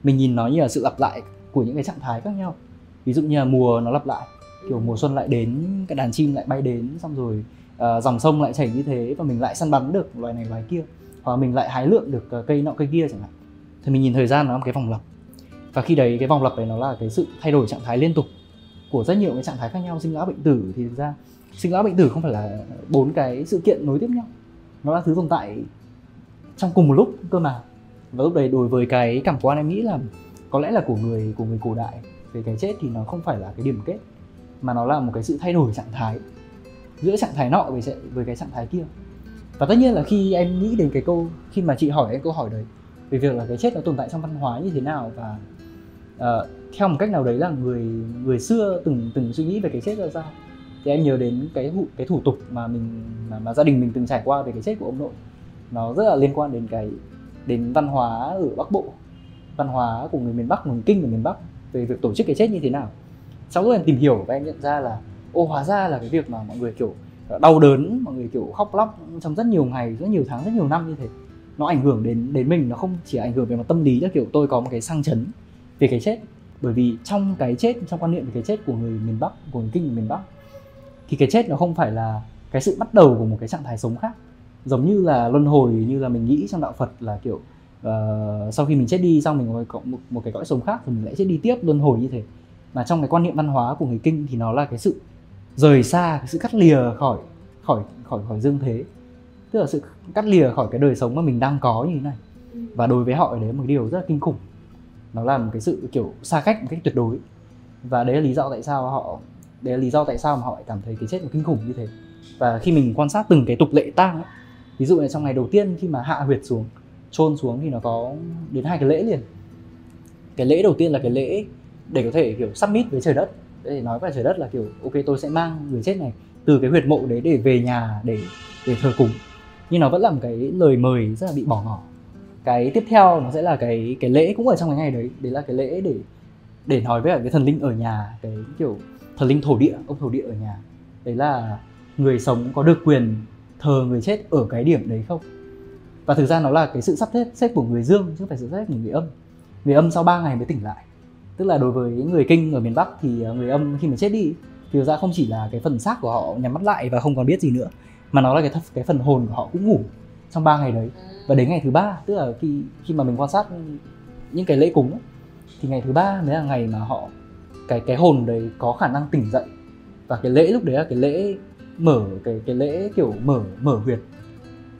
Mình nhìn nó như là sự lặp lại của những cái trạng thái khác nhau. Ví dụ như là mùa nó lặp lại kiểu mùa xuân lại đến cái đàn chim lại bay đến xong rồi uh, dòng sông lại chảy như thế và mình lại săn bắn được loài này loài kia hoặc mình lại hái lượm được uh, cây nọ cây kia chẳng hạn. Thì mình nhìn thời gian nó là một cái vòng lặp và khi đấy cái vòng lặp đấy nó là cái sự thay đổi trạng thái liên tục của rất nhiều cái trạng thái khác nhau. Sinh lão bệnh tử thì thực ra sinh lão bệnh tử không phải là bốn cái sự kiện nối tiếp nhau. Nó là thứ tồn tại trong cùng một lúc cơ mà. Và lúc đấy đối với cái cảm quan em nghĩ là có lẽ là của người của người cổ đại về cái chết thì nó không phải là cái điểm kết, mà nó là một cái sự thay đổi trạng thái giữa trạng thái nọ với với cái trạng thái kia. Và tất nhiên là khi em nghĩ đến cái câu, khi mà chị hỏi em câu hỏi đấy về việc là cái chết nó tồn tại trong văn hóa như thế nào và uh, theo một cách nào đấy là người người xưa từng từng suy nghĩ về cái chết ra sao? Thì em nhớ đến cái cái thủ tục mà mình mà, mà gia đình mình từng trải qua về cái chết của ông nội. Nó rất là liên quan đến cái đến văn hóa ở bắc bộ văn hóa của người miền bắc người kinh ở miền bắc về việc tổ chức cái chết như thế nào. Sau lúc em tìm hiểu và em nhận ra là ô hóa ra là cái việc mà mọi người kiểu ờ, đau đớn mọi người kiểu khóc lóc trong rất nhiều ngày rất nhiều tháng rất nhiều năm như thế nó ảnh hưởng đến đến mình nó không chỉ ảnh hưởng về mặt tâm lý cho kiểu tôi có một cái sang chấn về cái chết. Bởi vì trong cái chết trong quan niệm về cái chết của người miền bắc của người kinh ở miền bắc thì cái chết nó không phải là cái sự bắt đầu của một cái trạng thái sống khác. Giống như là luân hồi như là mình nghĩ trong đạo phật là kiểu uh, sau khi mình chết đi xong mình có một, một cái cõi sống khác thì mình lại chết đi tiếp luân hồi như thế. Mà trong cái quan niệm văn hóa của người kinh thì nó là cái sự rời xa cái sự cắt lìa khỏi khỏi khỏi khỏi dương thế. Tức là sự cắt lìa khỏi cái đời sống mà mình đang có như thế này. Và đối với họ đấy là một điều rất là kinh khủng nó là một cái sự kiểu xa cách một cách tuyệt đối. Và đấy là lý do tại sao họ đấy là lý do tại sao mà họ lại cảm thấy cái chết nó kinh khủng như thế. Và khi mình quan sát từng cái tục lệ tang ấy, ví dụ là trong ngày đầu tiên khi mà hạ huyệt xuống chôn xuống thì nó có đến hai cái lễ liền. Cái lễ đầu tiên là cái lễ để có thể kiểu submit với trời đất. Để nói với trời đất là kiểu ok tôi sẽ mang người chết này từ cái huyệt mộ đấy để về nhà để để thờ cúng. Nhưng nó vẫn là một cái lời mời rất là bị bỏ ngỏ cái tiếp theo nó sẽ là cái cái lễ cũng ở trong cái ngày đấy. Đấy là cái lễ để để nói với cái thần linh ở nhà, cái kiểu thần linh thổ địa, ông thổ địa ở nhà. Đấy là người sống có được quyền thờ người chết ở cái điểm đấy không? Và thực ra nó là cái sự sắp xếp xếp của người dương chứ không phải sự sắp xếp của người âm. Người âm sau 3 ngày mới tỉnh lại. Tức là đối với người kinh ở miền bắc thì à, người âm khi mà chết đi, thì thực ra không chỉ là cái phần xác của họ nhắm mắt lại và không còn biết gì nữa, mà nó là cái cái phần hồn của họ cũng ngủ trong 3 ngày đấy. Và đến ngày thứ ba tức là khi khi mà mình quan sát những cái lễ cúng ấy, thì ngày thứ ba mới là ngày mà họ cái cái hồn đấy có khả năng tỉnh dậy. Và cái lễ lúc đấy là cái lễ mở cái cái lễ kiểu mở mở huyệt.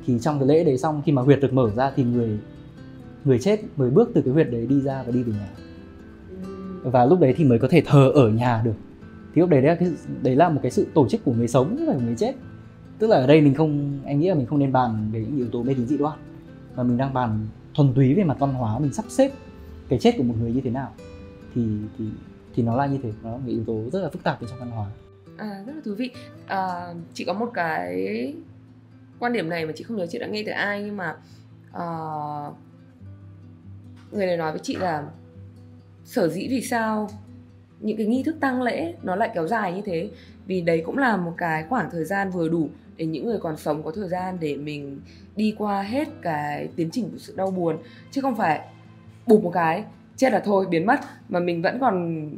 Thì trong cái lễ đấy xong khi mà huyệt được mở ra thì người người chết mới bước từ cái huyệt đấy đi ra và đi về nhà. Và lúc đấy thì mới có thể thờ ở nhà được. Thì lúc đấy đấy là, cái, đấy là một cái sự tổ chức của người sống chứ không phải của người chết tức là ở đây mình không anh nghĩ là mình không nên bàn về những yếu tố mê tín dị đoan mà mình đang bàn thuần túy về mặt văn hóa mình sắp xếp cái chết của một người như thế nào. Thì thì thì nó là như thế nó là một yếu tố rất là phức tạp trong văn hóa. À rất là thú vị. À, chị có một cái quan điểm này mà chị không nhớ chị đã nghe từ ai nhưng mà uh, người này nói với chị là sở dĩ vì sao những cái nghi thức tăng lễ nó lại kéo dài như thế? Vì đấy cũng là một cái khoảng thời gian vừa đủ để những người còn sống có thời gian để mình đi qua hết cái tiến trình của sự đau buồn. Chứ không phải bụp một cái chết là thôi biến mất. Mà mình vẫn còn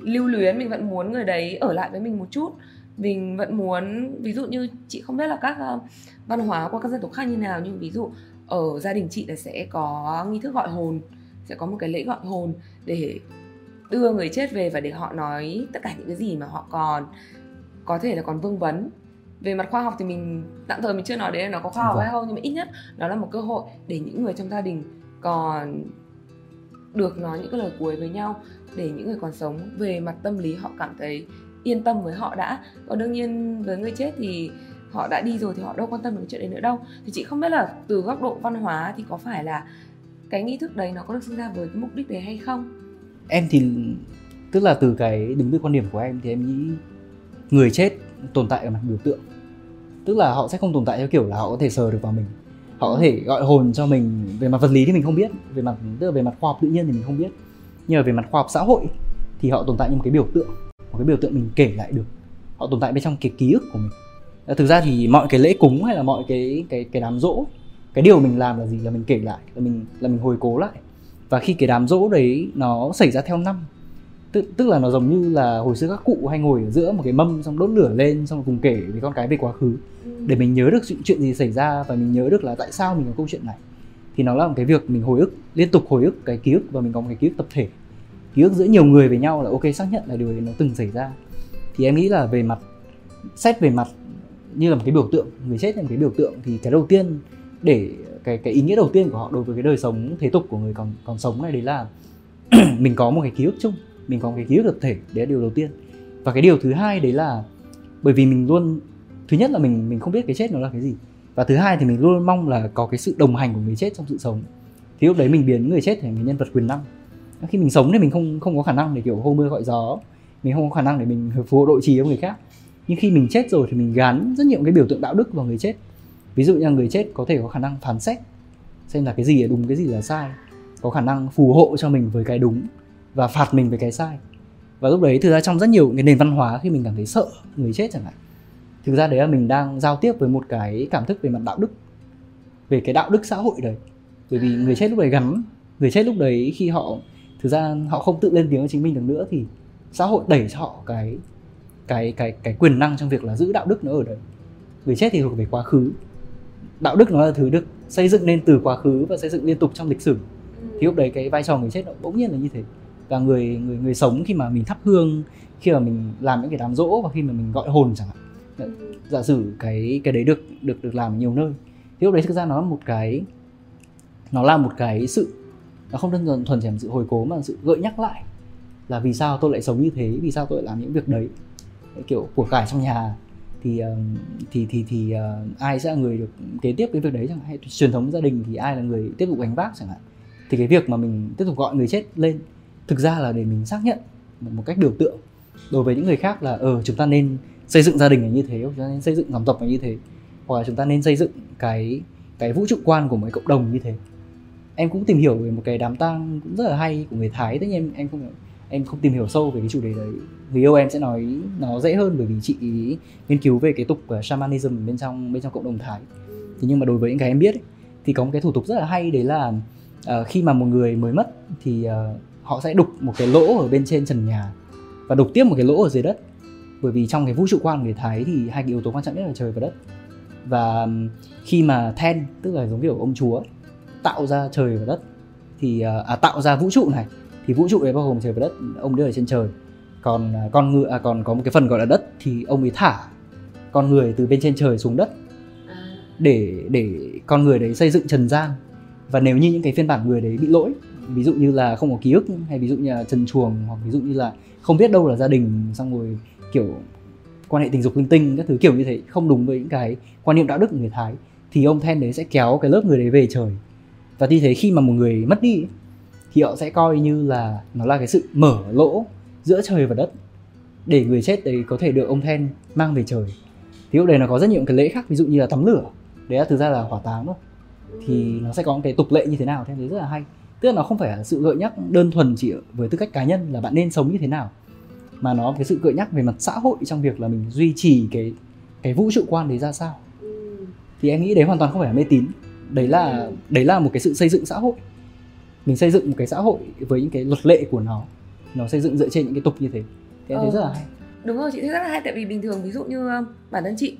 lưu luyến mình vẫn muốn người đấy ở lại với mình một chút. Mình vẫn muốn ví dụ như chị không biết là các uh, văn hóa của các dân tộc khác như nào nhưng ví dụ ở gia đình chị là sẽ có nghi thức gọi hồn sẽ có một cái lễ gọi hồn để đưa người chết về và để họ nói tất cả những cái gì mà họ còn có thể là còn vương vấn về mặt khoa học thì mình tạm thời mình chưa nói đến là nó có khoa học vâng. hay không nhưng mà ít nhất nó là một cơ hội để những người trong gia đình còn được nói những cái lời cuối với nhau để những người còn sống. Về mặt tâm lý họ cảm thấy yên tâm với họ đã. Còn đương nhiên với người chết thì họ đã đi rồi thì họ đâu quan tâm đến chuyện đấy nữa đâu. Thì chị không biết là từ góc độ văn hóa thì có phải là cái nghi thức đấy nó có được sinh ra với cái mục đích đấy hay không? Em thì tức là từ cái đứng từ quan điểm của em thì em nghĩ người chết tồn tại ở mặt biểu tượng. Tức là họ sẽ không tồn tại theo kiểu là họ có thể sờ được vào mình. Họ có thể gọi hồn cho mình. Về mặt vật lý thì mình không biết. Về mặt tức là về mặt khoa học tự nhiên thì mình không biết. Nhưng mà về mặt khoa học xã hội thì họ tồn tại như một cái biểu tượng. Một cái biểu tượng mình kể lại được. Họ tồn tại bên trong cái ký ức của mình. Ờ, thực ra thì mọi cái lễ cúng hay là mọi cái cái cái đám rỗ, cái điều mình làm là gì là mình kể lại là mình là mình hồi cố lại. Và khi cái đám rỗ đấy nó xảy ra theo năm tức, tức là nó giống như là hồi xưa các cụ hay ngồi ở giữa một cái mâm xong đốt lửa lên xong cùng kể với con cái về quá khứ. Ừ. để mình nhớ được chuyện gì xảy ra và mình nhớ được là tại sao mình có câu chuyện này. Thì nó là một cái việc mình hồi ức liên tục hồi ức cái ký ức và mình có một cái ký ức tập thể. Ký ức giữa nhiều người với nhau là ok xác nhận là điều đấy nó từng xảy ra. Thì em nghĩ là về mặt xét về mặt như là một cái biểu tượng người chết là một cái biểu tượng thì cái đầu tiên để cái cái ý nghĩa đầu tiên của họ đối với cái đời sống thế tục của người còn còn sống này đấy là mình có một cái ký ức chung mình có cái ký ức tập thể, đấy là điều đầu tiên. Và cái điều thứ hai đấy là, bởi vì mình luôn, thứ nhất là mình mình không biết cái chết nó là cái gì. Và thứ hai thì mình luôn mong là có cái sự đồng hành của người chết trong sự sống. Thì lúc đấy mình biến người chết thành người nhân vật quyền năng. Khi mình sống thì mình không không có khả năng để kiểu hô mưa gọi gió. Mình không có khả năng để mình phù hộ đội trì với người khác. Nhưng khi mình chết rồi thì mình gắn rất nhiều cái biểu tượng đạo đức vào người chết. Ví dụ như là người chết có thể có khả năng phán xét, xem là cái gì là đúng, cái gì là sai. Có khả năng phù hộ cho mình với cái đúng và phạt mình với cái sai. Và lúc đấy thực ra trong rất nhiều cái nền văn hóa khi mình cảm thấy sợ người chết chẳng hạn thực ra đấy là mình đang giao tiếp với một cái cảm thức về mặt đạo đức về cái đạo đức xã hội đấy. Bởi vì người chết lúc đấy gắn người chết lúc đấy khi họ thực ra họ không tự lên tiếng cho chính mình được nữa thì xã hội đẩy cho họ cái cái cái cái quyền năng trong việc là giữ đạo đức nó ở đấy. Người chết thì thuộc về quá khứ. Đạo đức nó là thứ được xây dựng nên từ quá khứ và xây dựng liên tục trong lịch sử. Thì lúc đấy cái vai trò người chết nó bỗng nhiên là như thế và người người người sống khi mà mình thắp hương khi mà mình làm những cái đám dỗ và khi mà mình gọi hồn chẳng hạn. Giả sử cái cái đấy được được được làm ở nhiều nơi. Thì lúc đấy thực ra nó là một cái nó là một cái sự nó không đơn thuần thuần chỉ là sự hồi cố mà là sự gợi nhắc lại là vì sao tôi lại sống như thế vì sao tôi lại làm những việc đấy. Kiểu của cải trong nhà thì thì thì thì uh, ai sẽ là người được kế tiếp cái việc đấy chẳng hạn? Hay truyền thống gia đình thì ai là người tiếp tục gánh vác chẳng hạn? Thì cái việc mà mình tiếp tục gọi người chết lên thực ra là để mình xác nhận một cách biểu tượng đối với những người khác là ờ chúng ta nên xây dựng gia đình là như thế chúng ta nên xây dựng dòng tộc là như thế hoặc là chúng ta nên xây dựng cái cái vũ trụ quan của một cái cộng đồng như thế. Em cũng tìm hiểu về một cái đám tang cũng rất là hay của người thái tất nhiên em em không em không tìm hiểu sâu về cái chủ đề đấy. Người yêu em sẽ nói nó dễ hơn bởi vì chị ý nghiên cứu về cái tục ờ, shamanism bên trong bên trong cộng đồng thái. Thế nhưng mà đối với những cái em biết ấy, thì có một cái thủ tục rất là hay đấy là uh, khi mà một người mới mất thì uh, họ sẽ đục một cái lỗ ở bên trên trần nhà và đục tiếp một cái lỗ ở dưới đất. Bởi vì trong cái vũ trụ quan của người thái thì hai cái yếu tố quan trọng nhất là trời và đất. Và khi mà then tức là giống kiểu ông chúa tạo ra trời và đất thì à, à tạo ra vũ trụ này thì vũ trụ đấy bao gồm trời và đất ông đưa ở trên trời. Còn à, con người à, còn có một cái phần gọi là đất thì ông ấy thả con người từ bên trên trời xuống đất. À. để để con người đấy xây dựng trần gian. Và nếu như những cái phiên bản người đấy bị lỗi ví dụ như là không có ký ức hay ví dụ như là trần chuồng hoặc ví dụ như là không biết đâu là gia đình, xong rồi kiểu quan hệ tình dục linh tinh các thứ kiểu như thế, không đúng với những cái quan niệm đạo đức của người thái, thì ông then đấy sẽ kéo cái lớp người đấy về trời. Và như thế khi mà một người mất đi, thì họ sẽ coi như là nó là cái sự mở lỗ giữa trời và đất để người chết đấy có thể được ông then mang về trời. Thì lúc đấy nó có rất nhiều cái lễ khác, ví dụ như là tắm lửa. Đấy là thực ra là hỏa táng thôi. Thì nó sẽ có một cái tục lệ như thế nào thế đấy rất là hay tức là nó không phải là sự gợi nhắc đơn thuần chỉ với tư cách cá nhân là bạn nên sống như thế nào mà nó cái sự gợi nhắc về mặt xã hội trong việc là mình duy trì cái cái vũ trụ quan đấy ra sao. Thì em nghĩ đấy hoàn toàn không phải là mê tín. Đấy là đấy là một cái sự xây dựng xã hội. Mình xây dựng một cái xã hội với những cái luật lệ của nó. Nó xây dựng dựa trên những cái tục như thế. Thì em thấy rất là hay. Đúng rồi chị thấy rất là hay. Tại vì bình thường ví dụ như bản thân chị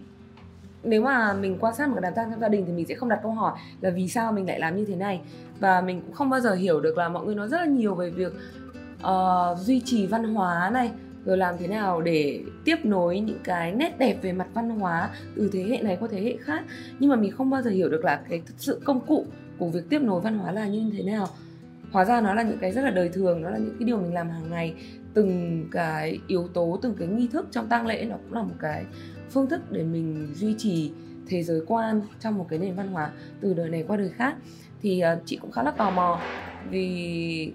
nếu mà mình quan sát một cái đám tang trong gia đình thì mình sẽ không đặt câu hỏi là vì sao mình lại làm như thế này. Và mình cũng không bao giờ hiểu được là mọi người nói rất là nhiều về việc uh, duy trì văn hóa này rồi làm thế nào để tiếp nối những cái nét đẹp về mặt văn hóa từ thế hệ này qua thế hệ khác. Nhưng mà mình không bao giờ hiểu được là cái thực sự công cụ của việc tiếp nối văn hóa là như thế nào. Hóa ra nó là những cái rất là đời thường nó là những cái điều mình làm hàng ngày. Từng cái yếu tố từng cái nghi thức trong tang lễ nó cũng là một cái phương thức để mình duy trì thế giới quan trong một cái nền văn hóa từ đời này qua đời khác thì uh, chị cũng khá là tò mò. Vì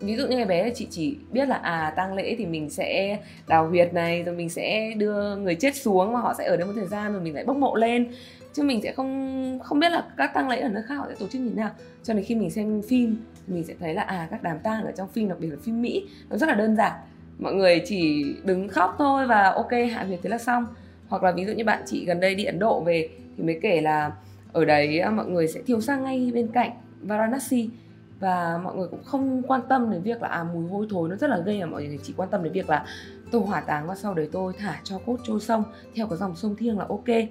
ví dụ như ngày bé chị chỉ biết là à tang lễ thì mình sẽ đào huyệt này rồi mình sẽ đưa người chết xuống và họ sẽ ở đây một thời gian rồi mình lại bốc mộ lên. Chứ mình sẽ không không biết là các tang lễ ở nơi khác họ sẽ tổ chức như thế nào. Cho nên khi mình xem phim mình sẽ thấy là à các đám tang ở trong phim đặc biệt là phim mỹ nó rất là đơn giản. Mọi người chỉ đứng khóc thôi và ok hạ huyệt thế là xong hoặc là ví dụ như bạn chị gần đây đi ấn độ về thì mới kể là ở đấy à, mọi người sẽ thiêu sang ngay bên cạnh varanasi. Và mọi người cũng không quan tâm đến việc là à mùi hôi thối nó rất là gây, mà mọi người chỉ quan tâm đến việc là tôi hỏa táng và sau đấy tôi thả cho cốt trôi sông theo cái dòng sông thiêng là ok.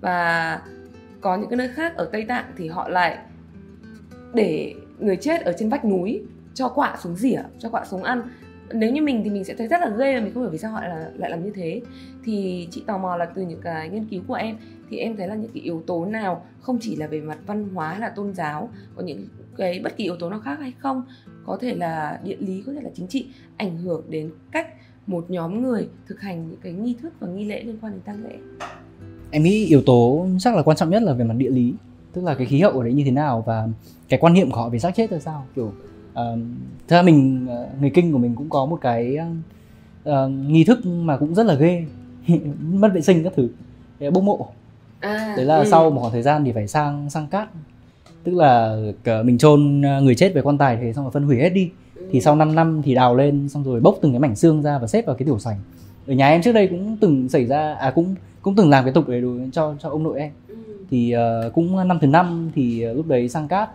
Và có những cái nơi khác ở tây tạng thì họ lại để người chết ở trên vách núi cho quạ xuống rỉa, cho quạ xuống ăn nếu như mình thì mình sẽ thấy rất là ghê và mình không hiểu vì sao họ lại, lại làm như thế. Thì chị tò mò là từ những cái nghiên cứu của em thì em thấy là những cái yếu tố nào không chỉ là về mặt văn hóa hay là tôn giáo có những cái bất kỳ yếu tố nào khác hay không có thể là địa lý có thể là chính trị ảnh hưởng đến cách một nhóm người thực hành những cái nghi thức và nghi lễ liên quan đến tang lễ? Em nghĩ yếu tố chắc là quan trọng nhất là về mặt địa lý tức là cái khí hậu ở đấy như thế nào và cái quan niệm của họ về xác chết là sao kiểu uh, thật ra mình ờ, người kinh của mình cũng có một cái uh, nghi thức mà cũng rất là ghê. Mất vệ sinh các thứ. Bốc mộ. À, đấy là ừ. sau một khoảng thời gian thì phải sang sang cát. Tức là mình chôn người chết về quan tài thì xong rồi phân hủy hết đi. Ừ. thì sau 5 năm thì đào lên xong rồi bốc từng cái mảnh xương ra và xếp vào cái tiểu sành ở nhà em trước đây cũng từng xảy ra à cũng cũng từng làm cái tục đấy đối cho cho ông nội em. Ừ. thì uh, cũng năm thứ năm thì lúc đấy sang cát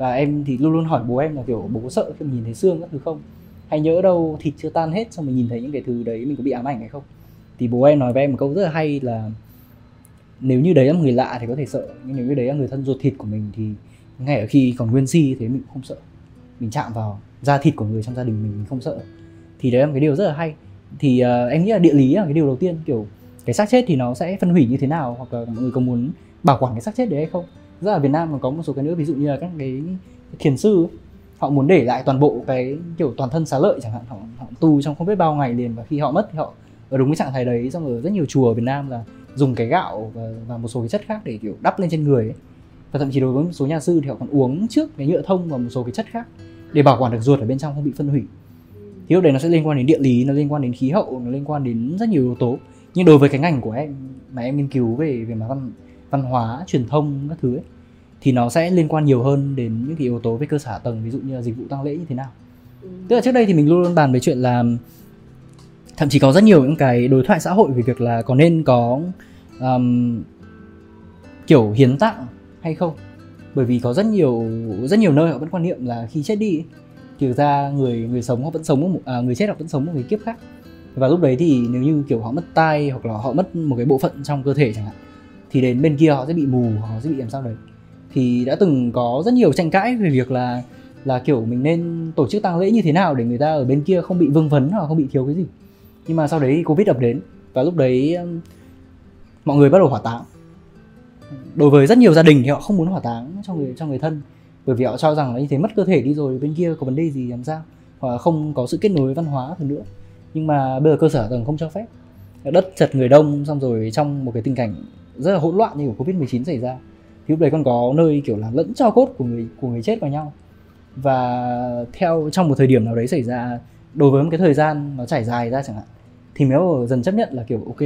và em thì luôn luôn hỏi bố em là kiểu bố có sợ khi mình nhìn thấy xương các thứ không? Hay nhớ đâu thịt chưa tan hết xong mình nhìn thấy những cái thứ đấy mình có bị ám ảnh hay không? Thì bố em nói với em một câu rất là hay là nếu như đấy là người lạ thì có thể sợ nhưng nếu như đấy là người thân ruột thịt của mình thì ngay ở khi còn nguyên si thế mình cũng không sợ. Mình chạm vào da thịt của người trong gia đình mình mình không sợ. Thì đấy là một cái điều rất là hay. Thì uh, em nghĩ là địa lý là cái điều đầu tiên kiểu cái xác chết thì nó sẽ phân hủy như thế nào hoặc là mọi người có muốn bảo quản cái xác chết đấy hay không? Rất là Việt Nam còn có một số cái nữa ví dụ như là các cái thiền sư họ muốn để lại toàn bộ cái kiểu toàn thân xá lợi chẳng hạn họ, họ tu trong không biết bao ngày liền và khi họ mất thì họ ở đúng cái trạng thái đấy. Xong rồi rất nhiều chùa ở Việt Nam là dùng cái gạo và, và một số cái chất khác để kiểu đắp lên trên người ấy. và thậm chí đối với một số nhà sư thì họ còn uống trước cái nhựa thông và một số cái chất khác để bảo quản được ruột ở bên trong không bị phân hủy. Thì lúc đấy nó sẽ liên quan đến địa lý nó liên quan đến khí hậu nó liên quan đến rất nhiều yếu tố. Nhưng đối với cái ngành của em mà em nghiên cứu về về mặt văn văn hóa truyền thông các thứ ấy, thì nó sẽ liên quan nhiều hơn đến những cái yếu tố về cơ sở tầng ví dụ như là dịch vụ tăng lễ như thế nào. Tức là trước đây thì mình luôn luôn bàn về chuyện là thậm chí có rất nhiều những cái đối thoại xã hội về việc là có nên có um, kiểu hiến tặng hay không. Bởi vì có rất nhiều rất nhiều nơi họ vẫn quan niệm là khi chết đi ấy, thì ra người người sống họ vẫn sống một à, người chết họ vẫn sống một cái kiếp khác. Và lúc đấy thì nếu như kiểu họ mất tai hoặc là họ mất một cái bộ phận trong cơ thể chẳng hạn thì đến bên kia họ sẽ bị mù, họ sẽ bị làm sao đấy. Thì đã từng có rất nhiều tranh cãi về việc là là kiểu mình nên tổ chức tang lễ như thế nào để người ta ở bên kia không bị vương vấn hoặc không bị thiếu cái gì. Nhưng mà sau đấy covid ập đến và lúc đấy um, mọi người bắt đầu hỏa táng. Đối với rất nhiều gia đình thì họ không muốn hỏa táng cho người cho người thân bởi vì họ cho rằng là như thế mất cơ thể đi rồi bên kia có vấn đề gì làm sao? Hoặc là không có sự kết nối văn hóa hơn nữa. Nhưng mà bây giờ cơ sở tầng không cho phép. Đất chật người đông xong rồi trong một cái tình cảnh rất là hỗn loạn như của covid 19 xảy ra. Thì lúc đấy còn có nơi kiểu là lẫn cho cốt của người của người chết vào nhau. Và theo trong một thời điểm nào đấy xảy ra đối với một cái thời gian nó trải dài ra chẳng hạn thì mới dần chấp nhận là kiểu ok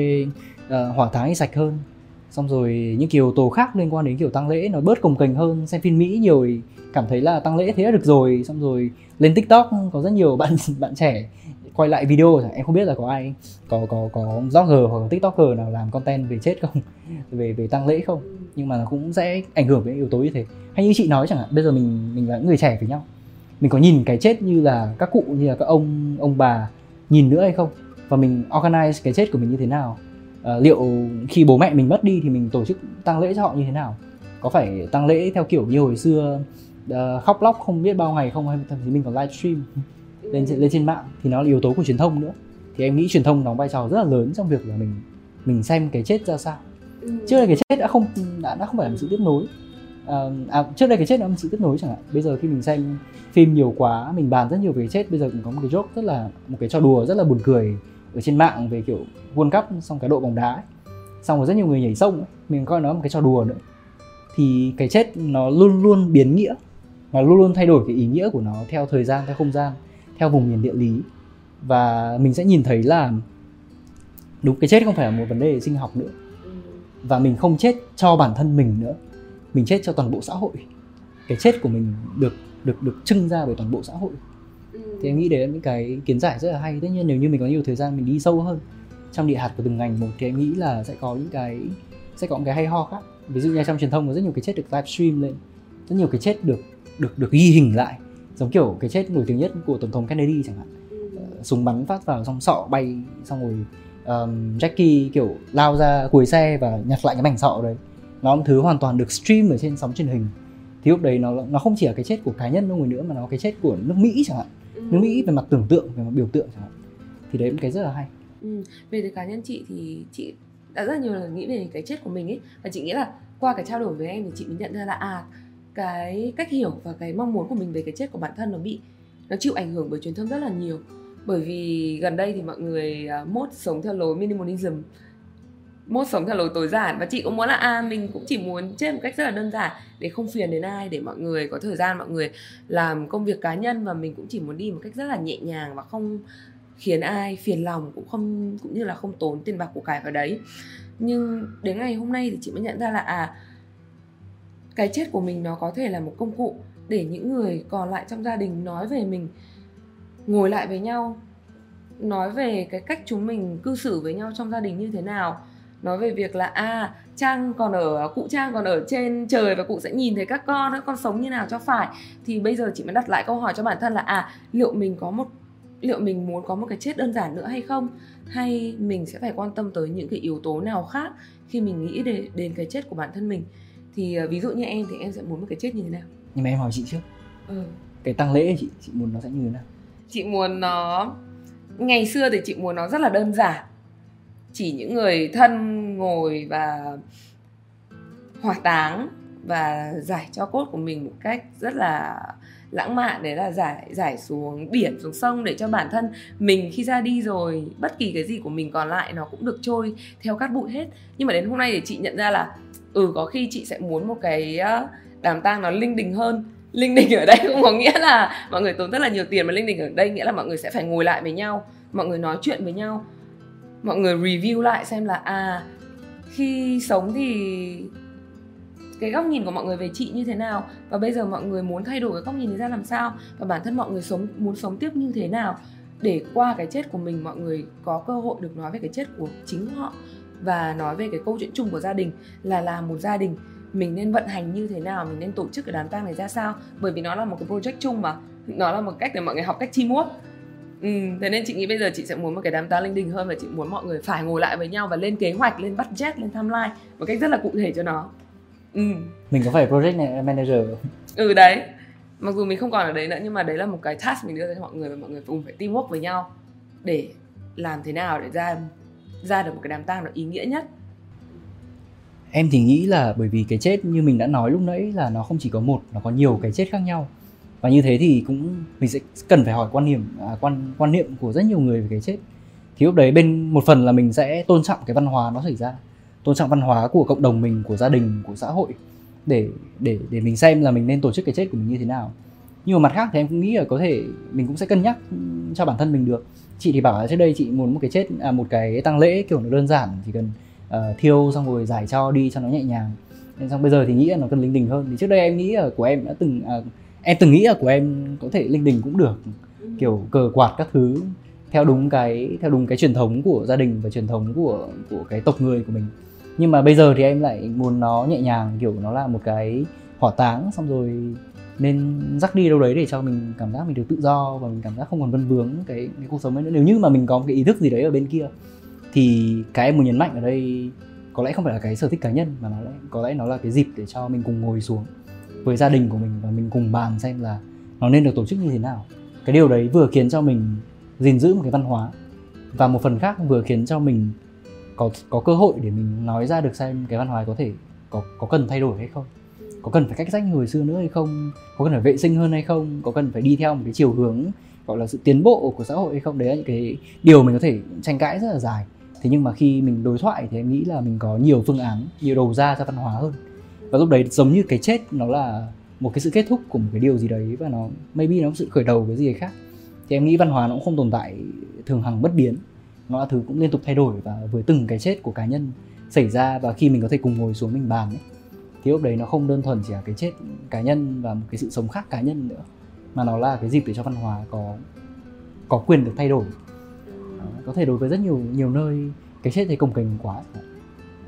uh, hỏa táng sạch hơn. Xong rồi những kiểu tố khác liên quan đến kiểu tăng lễ nó bớt cồng kềnh hơn. Xem phim mỹ nhiều thì cảm thấy là tăng lễ thế là được rồi. Xong rồi lên tiktok có rất nhiều bạn bạn trẻ quay lại video em không biết là có ai có có có blogger hoặc là tiktoker nào làm content về chết không về về tăng lễ không. Nhưng mà nó cũng sẽ ảnh hưởng đến yếu tố như thế. Hay như chị nói chẳng hạn bây giờ mình mình là những người trẻ với nhau. Mình có nhìn cái chết như là các cụ như là các ông ông bà nhìn nữa hay không? Và mình organize cái chết của mình như thế nào? À, liệu khi bố mẹ mình mất đi thì mình tổ chức tăng lễ cho họ như thế nào? Có phải tăng lễ theo kiểu như hồi xưa uh, khóc lóc không biết bao ngày không hay thậm chí mình còn livestream? Lên lên trên mạng thì nó là yếu tố của truyền thông nữa. Thì em nghĩ truyền thông đóng vai trò rất là lớn trong việc là mình mình xem cái chết ra sao. Ừ. trước đây cái chết đã không đã đã không phải là một sự tiếp nối à, à, trước đây cái chết đã là một sự tiếp nối chẳng hạn. Bây giờ khi mình xem phim nhiều quá mình bàn rất nhiều về cái chết bây giờ cũng có một cái joke rất là một cái trò đùa rất là buồn cười ở trên mạng về kiểu World Cup xong cái độ bóng đá ấy. xong rồi rất nhiều người nhảy sông ấy. mình coi nó một cái trò đùa nữa. Thì cái chết nó luôn luôn biến nghĩa. Nó luôn luôn thay đổi cái ý nghĩa của nó theo thời gian theo không gian theo vùng miền địa lý. Và mình sẽ nhìn thấy là đúng, cái chết không phải là một vấn đề sinh học nữa. Và mình không chết cho bản thân mình nữa. Mình chết cho toàn bộ xã hội. Cái chết của mình được được được trưng ra bởi toàn bộ xã hội. Thì em nghĩ đấy là những cái kiến giải rất là hay. Tất nhiên nếu như mình có nhiều thời gian mình đi sâu hơn trong địa hạt của từng ngành một thì em nghĩ là sẽ có những cái, sẽ có những cái hay ho khác. Ví dụ như trong truyền thông có rất nhiều cái chết được livestream lên. Rất nhiều cái chết được được được ghi hình lại giống kiểu cái chết nổi tiếng nhất của tổng thống Kennedy chẳng hạn. Uh, súng bắn phát vào xong sọ bay xong rồi um, Jackie kiểu lao ra cuối xe và nhặt lại cái mảnh sọ đấy. Nó là thứ hoàn toàn được stream ở trên sóng truyền hình. Thì lúc đấy nó nó không chỉ là cái chết của cá nhân đâu người nữa mà nó cái chết của nước Mỹ chẳng hạn. Ừ. nước Mỹ về mặt tưởng tượng về mặt biểu tượng chẳng hạn. Thì đấy là cái rất là hay. Ừ. về từ cá nhân chị thì chị đã rất nhiều lần nghĩ về cái chết của mình ấy. Và chị nghĩ là qua cái trao đổi với em thì chị mới nhận ra là à cái cách hiểu và cái mong muốn của mình về cái chết của bản thân nó bị nó chịu ảnh hưởng bởi truyền thông rất là nhiều. Bởi vì gần đây thì mọi người uh, mốt sống theo lối minimalism mốt sống theo lối tối giản. Và chị cũng muốn là à mình cũng chỉ muốn chết một cách rất là đơn giản để không phiền đến ai để mọi người có thời gian mọi người làm công việc cá nhân. Và mình cũng chỉ muốn đi một cách rất là nhẹ nhàng và không khiến ai phiền lòng cũng không cũng như là không tốn tiền bạc của cải vào đấy. Nhưng đến ngày hôm nay thì chị mới nhận ra là à cái chết của mình nó có thể là một công cụ để những người còn lại trong gia đình nói về mình ngồi lại với nhau nói về cái cách chúng mình cư xử với nhau trong gia đình như thế nào nói về việc là à trang còn ở cụ trang còn ở trên trời và cụ sẽ nhìn thấy các con các con sống như nào cho phải. Thì bây giờ chị mới đặt lại câu hỏi cho bản thân là à liệu mình có một liệu mình muốn có một cái chết đơn giản nữa hay không? Hay mình sẽ phải quan tâm tới những cái yếu tố nào khác khi mình nghĩ đến, đến cái chết của bản thân mình? Thì uh, ví dụ như em thì em sẽ muốn một cái chết như thế nào? Nhưng mà em hỏi chị trước. Ừ. cái tăng lễ chị chị muốn nó sẽ như thế nào? Chị muốn nó ngày xưa thì chị muốn nó rất là đơn giản. Chỉ những người thân ngồi và hỏa táng và giải cho cốt của mình một cách rất là lãng mạn đấy là giải giải xuống biển, xuống sông để cho bản thân mình khi ra đi rồi, bất kỳ cái gì của mình còn lại nó cũng được trôi theo cát bụi hết. Nhưng mà đến hôm nay thì chị nhận ra là ừ có khi chị sẽ muốn một cái ờ, đám tang nó linh đình hơn. Linh đình ở đây cũng có nghĩa là mọi người tốn rất là nhiều tiền, mà linh đình ở đây nghĩa là mọi người sẽ phải ngồi lại với nhau, mọi người nói chuyện với nhau. Mọi người review lại xem là à khi sống thì cái góc nhìn của mọi người về chị như thế nào? Và bây giờ mọi người muốn thay đổi cái góc nhìn này ra làm sao? Và bản thân mọi người sống muốn sống tiếp như thế nào? Để qua cái chết của mình mọi người có cơ hội được nói về cái chết của chính họ và nói về cái câu chuyện chung của gia đình là làm một gia đình mình nên vận hành như thế nào mình nên tổ chức cái đám tang này ra sao? Bởi vì nó là một cái project chung mà nó là một cách để mọi người học cách teamwork Ừ, thế nên chị nghĩ bây giờ chị sẽ muốn một cái đám tang linh đình hơn và chị muốn mọi người phải ngồi lại với nhau và lên kế hoạch, lên budget, lên timeline một cách rất là cụ thể cho nó. Ừ. Mình có phải project manager Ừ đấy. Mặc dù mình không còn ở đấy nữa nhưng mà đấy là một cái task mình đưa cho mọi người và mọi người cùng phải teamwork với nhau để làm thế nào để ra ra được một cái đám tang nó ý nghĩa nhất. Em thì nghĩ là bởi vì cái chết như mình đã nói lúc nãy là nó không chỉ có một nó có nhiều cái chết khác nhau. Và như thế thì cũng mình sẽ cần phải hỏi quan niệm à, quan quan niệm của rất nhiều người về cái chết. Thì lúc đấy bên một phần là mình sẽ tôn trọng cái văn hóa nó xảy ra tôn trọng văn hóa của cộng đồng mình của gia đình của xã hội. Để để để mình xem là mình nên tổ chức cái chết của mình như thế nào. Nhưng mà mặt khác thì em cũng nghĩ là có thể mình cũng sẽ cân nhắc cho bản thân mình được. Chị thì bảo là trước đây chị muốn một cái chết à, một cái tang lễ kiểu nó đơn giản chỉ cần uh, thiêu xong rồi giải cho đi cho nó nhẹ nhàng. Nên xong bây giờ thì nghĩ là nó cần linh đình hơn. Thì trước đây em nghĩ là của em đã từng uh, em từng nghĩ là của em có thể linh đình cũng được. Kiểu cờ quạt các thứ theo đúng cái theo đúng cái truyền thống của gia đình và truyền thống của của cái tộc người của mình nhưng mà bây giờ thì em lại muốn nó nhẹ nhàng kiểu nó là một cái hỏa táng xong rồi nên dắt đi đâu đấy để cho mình cảm giác mình được tự do và mình cảm giác không còn vân vướng cái, cái cuộc sống ấy nữa. Nếu như mà mình có một cái ý thức gì đấy ở bên kia thì cái em muốn nhấn mạnh ở đây có lẽ không phải là cái sở thích cá nhân mà nó lại có lẽ nó là cái dịp để cho mình cùng ngồi xuống với gia đình của mình và mình cùng bàn xem là nó nên được tổ chức như thế nào. Cái điều đấy vừa khiến cho mình gìn giữ một cái văn hóa và một phần khác vừa khiến cho mình có có cơ hội để mình nói ra được xem cái văn hóa có thể có có cần thay đổi hay không? Có cần phải cách sách như hồi xưa nữa hay không? Có cần phải vệ sinh hơn hay không? Có cần phải đi theo một cái chiều hướng, gọi là sự tiến bộ của xã hội hay không? Đấy là những cái điều mình có thể tranh cãi rất là dài. Thế nhưng mà khi mình đối thoại thì em nghĩ là mình có nhiều phương án, nhiều đầu ra cho văn hóa hơn. Và lúc đấy giống như cái chết nó là một cái sự kết thúc của một cái điều gì đấy và nó, maybe nó sự khởi đầu cái gì khác. Thì em nghĩ văn hóa nó cũng không tồn tại thường hằng bất biến nó thứ cũng liên tục thay đổi và với từng cái chết của cá nhân xảy ra và khi mình có thể cùng ngồi xuống mình bàn ấy, thì lúc đấy nó không đơn thuần chỉ là cái chết cá nhân và một cái sự sống khác cá nhân nữa mà nó là cái dịp để cho văn hóa có có quyền được thay đổi. Có thể đối với rất nhiều nhiều nơi cái chết thì cồng kềnh quá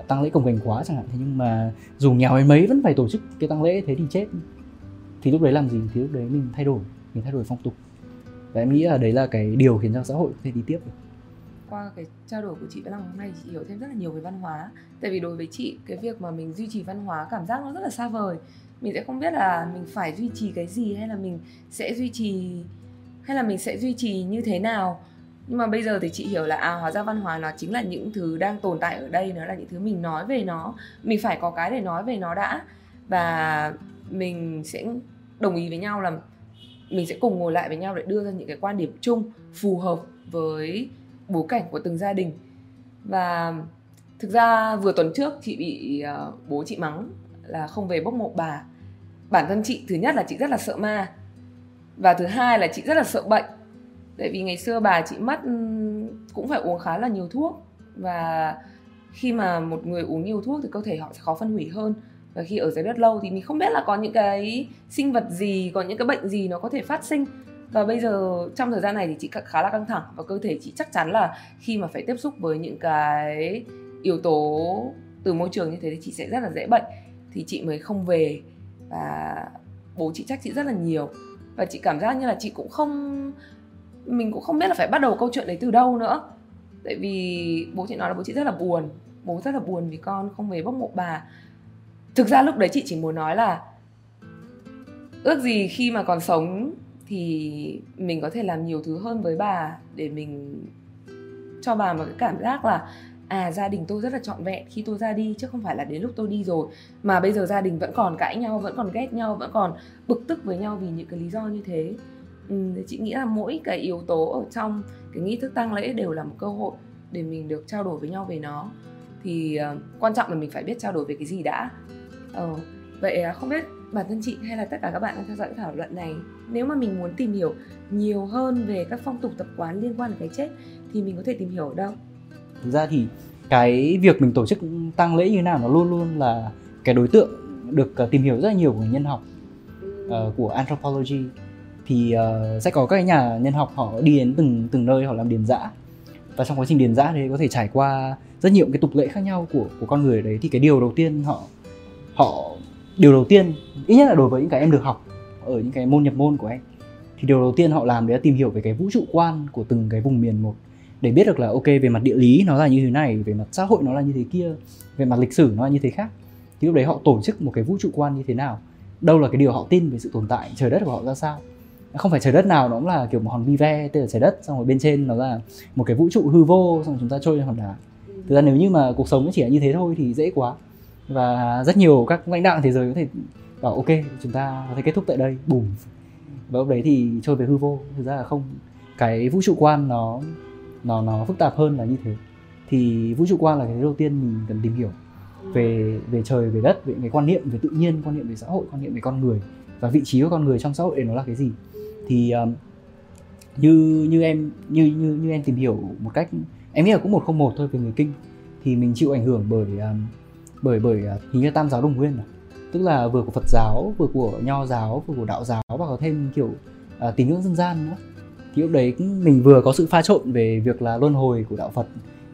tăng lễ cồng kềnh quá chẳng hạn. Thế nhưng mà dù nghèo đến mấy vẫn phải tổ chức cái tăng lễ thế thì chết. Thì lúc đấy làm gì? Thì lúc đấy mình thay đổi mình thay đổi phong tục. Và em nghĩ là đấy là cái điều khiến cho xã hội có thể đi tiếp được qua cái trao đổi của chị với lòng hôm nay, chị hiểu thêm rất là nhiều về văn hóa. Tại vì đối với chị, cái việc mà mình duy trì văn hóa, cảm giác nó rất là xa vời. Mình sẽ không biết là mình phải duy trì cái gì hay là mình sẽ duy trì, hay là mình sẽ duy trì như thế nào. Nhưng mà bây giờ thì chị hiểu là à hóa ra văn hóa nó chính là những thứ đang tồn tại ở đây, nó là những thứ mình nói về nó. Mình phải có cái để nói về nó đã. Và mình sẽ đồng ý với nhau là mình sẽ cùng ngồi lại với nhau để đưa ra những cái quan điểm chung phù hợp với bối cảnh của từng gia đình. Và thực ra vừa tuần trước chị bị uh, bố chị mắng là không về bốc mộ bà. Bản thân chị thứ nhất là chị rất là sợ ma và thứ hai là chị rất là sợ bệnh. Tại vì ngày xưa bà chị mất ừ, cũng phải uống khá là nhiều thuốc và khi mà một người uống nhiều thuốc thì cơ thể họ sẽ khó phân hủy hơn. Và khi ở dưới đất lâu thì mình không biết là có những cái sinh vật gì có những cái bệnh gì nó có thể phát sinh và bây giờ trong thời gian này thì chị khá là căng thẳng và cơ thể chị chắc chắn là khi mà phải tiếp xúc với những cái yếu tố từ môi trường như thế thì chị sẽ rất là dễ bệnh. Thì chị mới không về và bố chị trách chị rất là nhiều. Và chị cảm giác như là chị cũng không, mình cũng không biết là phải bắt đầu câu chuyện đấy từ đâu nữa. Tại vì bố chị nói là bố chị rất là buồn. Bố rất là buồn vì con không về bốc mộ bà. Thực ra lúc đấy chị chỉ muốn nói là ước gì khi mà còn sống thì mình có thể làm nhiều thứ hơn với bà để mình cho bà một cái cảm giác là à gia đình tôi rất là trọn vẹn khi tôi ra đi chứ không phải là đến lúc tôi đi rồi. Mà bây giờ gia đình vẫn còn cãi nhau vẫn còn ghét nhau vẫn còn bực tức với nhau vì những cái lý do như thế. Ừ, chị nghĩ là mỗi cái yếu tố ở trong cái nghi thức tang lễ đều là một cơ hội để mình được trao đổi với nhau về nó. Thì uh, quan trọng là mình phải biết trao đổi về cái gì đã. Uh, vậy uh, không biết bản thân chị hay là tất cả các bạn đang theo dõi thảo luận này nếu mà mình muốn tìm hiểu nhiều hơn về các phong tục tập quán liên quan đến cái chết thì mình có thể tìm hiểu ở đâu? Thực ra thì cái việc mình tổ chức tang lễ như thế nào nó luôn luôn là cái đối tượng được uh, tìm hiểu rất là nhiều của nhân học uh, của anthropology. Thì uh, sẽ có các nhà nhân học họ đi đến từng từng nơi họ làm điền giã và trong quá trình điền giã thì có thể trải qua rất nhiều cái tục lệ khác nhau của của con người đấy. Thì cái điều đầu tiên họ họ điều đầu tiên ít nhất là đối với những cái em được học ở những cái môn nhập môn của anh. Thì điều đầu tiên họ làm đấy là tìm hiểu về cái vũ trụ quan của từng cái vùng miền một, để biết được là, ok, về mặt địa lý nó là như thế này, về mặt xã hội nó là như thế kia, về mặt lịch sử nó là như thế khác. Thì lúc đấy họ tổ chức một cái vũ trụ quan như thế nào? Đâu là cái điều họ tin về sự tồn tại, trời đất của họ ra sao? Không phải trời đất nào nó cũng là kiểu một hòn bi ve tên là trời đất, xong rồi bên trên nó là một cái vũ trụ hư vô, xong rồi chúng ta trôi lên hòn đá. Thực ra nếu như mà cuộc sống nó chỉ là như thế thôi thì dễ quá. Và rất nhiều các lãnh đạo thế giới có thể bảo ok chúng ta có thể kết thúc tại đây. Bùm. Và lúc đấy thì trôi về hư vô. Thực ra là không cái vũ trụ quan nó nó nó phức tạp hơn là như thế. Thì vũ trụ quan là cái đầu tiên mình cần tìm hiểu về về trời về đất về cái quan niệm về tự nhiên quan niệm về xã hội quan niệm về con người và vị trí của con người trong xã hội nó là cái gì. Thì um, như như em như như như em tìm hiểu một cách em nghĩ là cũng một không một thôi về người kinh. Thì mình chịu ảnh hưởng bởi um, bởi bởi uh, hình như tam giáo đồng nguyên này tức là vừa của Phật giáo vừa của Nho giáo vừa của Đạo giáo và có thêm kiểu uh, tín ngưỡng dân gian nữa. Thì lúc đấy mình vừa có sự pha trộn về việc là luân hồi của đạo Phật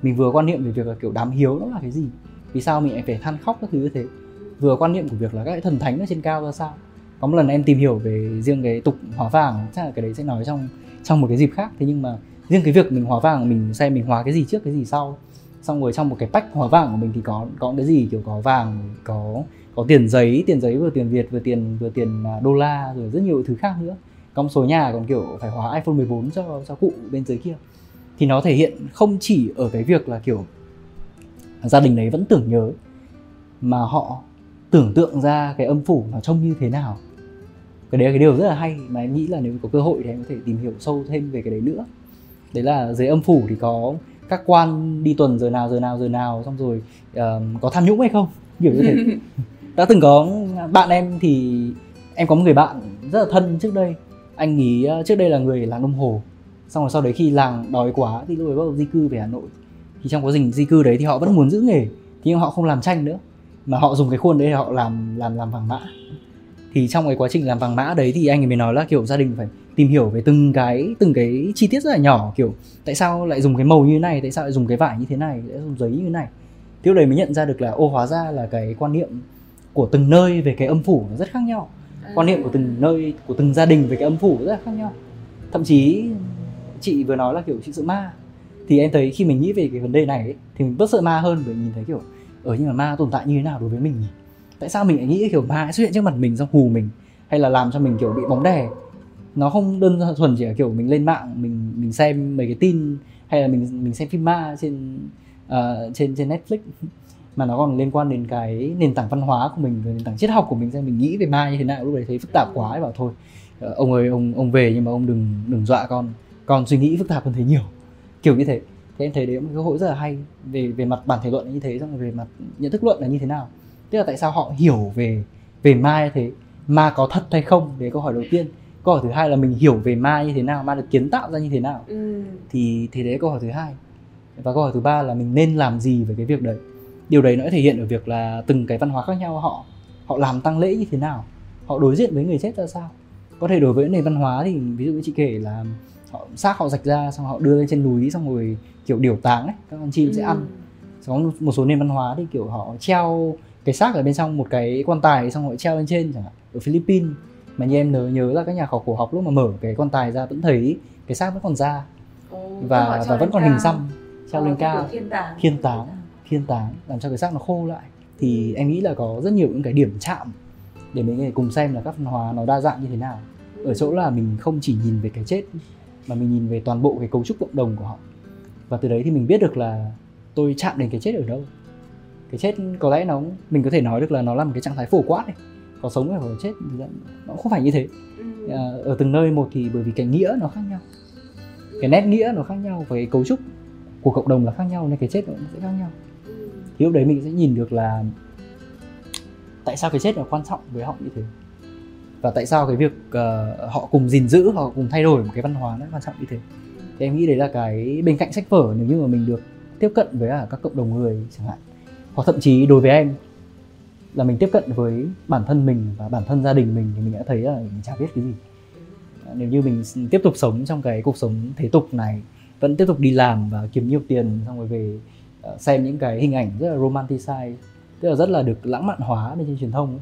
mình vừa quan niệm về việc là kiểu đám hiếu nó là cái gì vì sao mình lại phải than khóc các thứ như thế? Vừa quan niệm của việc là các cái thần thánh ở trên cao ra sao? Có một lần em tìm hiểu về riêng cái tục hóa vàng chắc là cái đấy sẽ nói trong trong một cái dịp khác. Thế nhưng mà riêng cái việc mình hóa vàng mình xem mình hóa cái gì trước cái gì sau. Xong rồi trong một cái bách hóa vàng của mình thì có có cái gì? Kiểu có vàng có có tiền giấy tiền giấy vừa tiền việt vừa tiền vừa tiền à, đô la rồi rất nhiều thứ khác nữa. Có số nhà còn kiểu phải hóa iPhone 14 cho cho cụ bên dưới kia. Thì nó thể hiện không chỉ ở cái việc là kiểu gia đình đấy vẫn tưởng nhớ mà họ tưởng tượng ra cái âm phủ nó trông như thế nào. Cái đấy là cái điều rất là hay mà em nghĩ là nếu có cơ hội thì em có thể tìm hiểu sâu thêm về cái đấy nữa. Đấy là dưới âm phủ thì có các quan đi tuần giờ nào giờ nào giờ nào xong rồi uh, có tham nhũng hay không? Kiểu như thế đã từng có bạn em thì em có một người bạn rất là thân trước đây. Anh nghĩ ờ, trước đây là người làng đông hồ. Xong rồi sau đấy khi làng đói quá thì lúc ấy bắt đầu di cư về hà nội. Thì trong quá trình di cư đấy thì họ vẫn muốn giữ nghề nhưng họ không làm tranh nữa. Mà họ dùng cái khuôn đấy để họ làm làm làm vàng mã. Thì trong cái quá trình làm vàng mã đấy thì anh ấy mới nói là, kiểu, gia đình phải tìm hiểu về từng cái từng cái chi tiết rất là nhỏ, kiểu, tại sao lại dùng cái màu như thế này, tại sao lại dùng cái vải như thế này, lại dùng giấy như thế này. Thì lúc đấy mới nhận ra được là ô, hóa ra là cái quan niệm của từng nơi về cái âm phủ nó rất khác nhau. Quan niệm của từng nơi của từng gia đình về cái âm phủ rất là khác nhau. Thậm chí chị vừa nói là kiểu chị sợ ma. Thì em thấy khi mình nghĩ về cái vấn đề này ấy, thì mình bớt sợ ma hơn bởi nhìn thấy kiểu ở nhưng mà ma tồn tại như thế nào đối với mình nhỉ? Tại sao mình lại nghĩ kiểu ma xuất hiện trước mặt mình xong hù mình? Hay là làm cho mình kiểu bị bóng đè? Nó không đơn thuần chỉ là kiểu mình lên mạng mình mình xem mấy cái tin hay là mình mình xem phim ma trên uh, trên trên Netflix mà nó còn liên quan đến cái nền tảng văn hóa của mình nền tảng triết học của mình xem mình nghĩ về ma như thế nào. Lúc đấy thấy phức tạp quá ấy bảo thôi uh, ông ơi ông ông về nhưng mà ông đừng đừng dọa con. Con suy nghĩ phức tạp hơn thế nhiều. Kiểu như thế. Thế em thấy đấy một cơ hội rất là hay về về mặt bản thể luận là như thế xong rồi về mặt nhận thức luận là như thế nào. Tức là tại sao họ hiểu về về ma như thế? Ma có thật hay không? Đấy câu hỏi đầu tiên. Câu hỏi thứ hai là mình hiểu về ma như thế nào? Ma được kiến tạo ra như thế nào? Ừ. thì thì đấy câu hỏi thứ hai. Và câu hỏi thứ ba là mình nên làm gì về cái việc đấy điều đấy nó thể hiện ở việc là từng cái văn hóa khác nhau họ họ làm tăng lễ như thế nào họ đối diện với người chết ra sao. Có thể đối với nền văn hóa thì ví dụ như chị kể là họ xác họ rạch ra xong họ đưa lên trên núi xong rồi kiểu điểu táng ấy các con chim ừ. sẽ ăn. Có một số nền văn hóa thì kiểu họ treo cái xác ở bên trong một cái quan tài xong họ treo lên trên chẳng hạn ở Philippines. Mà như em nhớ nhớ là các nhà khảo cổ học lúc mà mở cái quan tài ra vẫn thấy cái xác vẫn còn da và và vẫn còn hình xăm treo ờ, lên cao. thiên táng thiên táng thiên táng làm cho cái xác nó khô lại. Thì em nghĩ là có rất nhiều những cái điểm chạm để mình cùng xem là các văn hóa nó đa dạng như thế nào. Ở chỗ là mình không chỉ nhìn về cái chết mà mình nhìn về toàn bộ cái cấu trúc cộng đồng của họ. Và từ đấy thì mình biết được là tôi chạm đến cái chết ở đâu. Cái chết có lẽ nó mình có thể nói được là nó là một cái trạng thái phổ quát ấy. Có sống hay có chết nó không phải như thế. Ừ. à, ở từng nơi một thì bởi vì cái nghĩa nó khác nhau. Cái nét nghĩa nó khác nhau và cái cấu trúc của cộng đồng là khác nhau nên cái chết nó cũng sẽ khác nhau thì lúc đấy mình sẽ nhìn được là tại sao cái chết là quan trọng với họ như thế. Và tại sao cái việc uh, họ cùng gìn giữ họ cùng thay đổi một cái văn hóa nó quan trọng như thế. Thì em nghĩ đấy là cái bên cạnh sách vở nếu như mà mình được tiếp cận với cả các cộng đồng người chẳng hạn. Hoặc thậm chí đối với em là mình tiếp cận với bản thân mình và bản thân gia đình mình thì mình đã thấy là mình chả biết cái gì. Nếu như mình tiếp tục sống trong cái cuộc sống thế tục này vẫn tiếp tục đi làm và kiếm nhiều tiền xong rồi về Ờ, xem những cái hình ảnh rất là romanticize tức là rất là được lãng mạn hóa lên trên truyền thông ấy.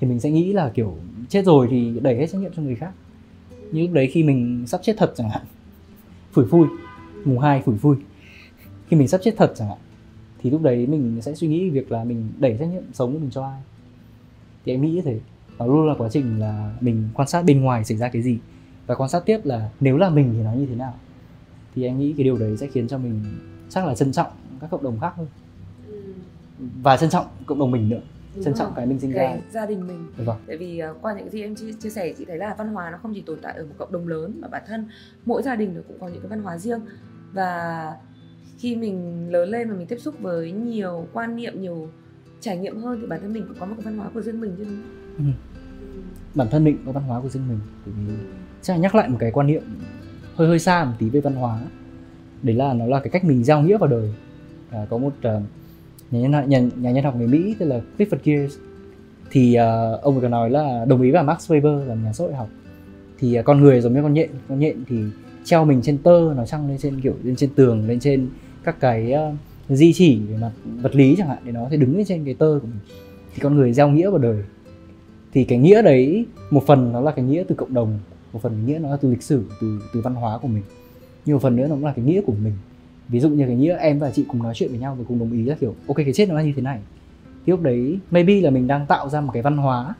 thì mình sẽ nghĩ là, kiểu, chết rồi thì đẩy hết trách nhiệm cho người khác. Như lúc đấy khi mình sắp chết thật chẳng hạn, phủi phui, mùng hai phủi phui. Khi mình sắp chết thật chẳng hạn, thì lúc đấy mình sẽ suy nghĩ việc là mình đẩy trách nhiệm sống của mình cho ai. Thì em nghĩ như thế. Nó luôn là quá trình là mình quan sát bên ngoài xảy ra cái gì, và quan sát tiếp là nếu là mình thì nó như thế nào. Thì em nghĩ cái điều đấy sẽ khiến cho mình chắc là trân trọng các cộng đồng khác hơn Ừ. và trân trọng cộng đồng mình nữa Đúng trân trọng rồi. cái mình sinh cái ra gia đình mình vâng tại vì ờ, qua những gì em chia, chia sẻ chị thấy là văn hóa nó không chỉ tồn tại ở một cộng đồng lớn mà bản thân mỗi gia đình nó cũng có những cái văn hóa riêng và khi mình lớn lên và mình tiếp xúc với nhiều quan niệm nhiều trải nghiệm hơn thì bản thân mình cũng có một cái văn hóa của riêng mình chứ? Ừ. bản thân mình có văn hóa của riêng mình bởi vì chắc là nhắc lại một cái quan niệm hơi hơi xa một tí về văn hóa đấy là nó là cái cách mình gieo nghĩa vào đời uh, có một uh, nhà, nhân, nhà, nhà nhân học người Mỹ tên là Clifford Geertz thì uh, ông ấy có nói là đồng ý với Max Weber là nhà xã hội học. Thì uh, con người giống như con nhện con nhện thì treo mình trên tơ nó trăng lên trên kiểu lên trên tường lên trên các cái uh, di chỉ về mặt vật lý chẳng hạn để nó sẽ thể đứng lên trên cái tơ của mình. Thì con người gieo nghĩa vào đời. Thì cái nghĩa đấy một phần nó là cái nghĩa từ cộng đồng một phần nghĩa nó là từ lịch sử từ từ văn hóa của mình. Nhiều phần nữa nó cũng là cái nghĩa của mình ví dụ như cái nghĩa em và chị cùng nói chuyện với nhau và cùng đồng ý là kiểu. Ok, cái chết nó là như thế này. Thì lúc đấy, maybe là mình đang tạo ra một cái văn hóa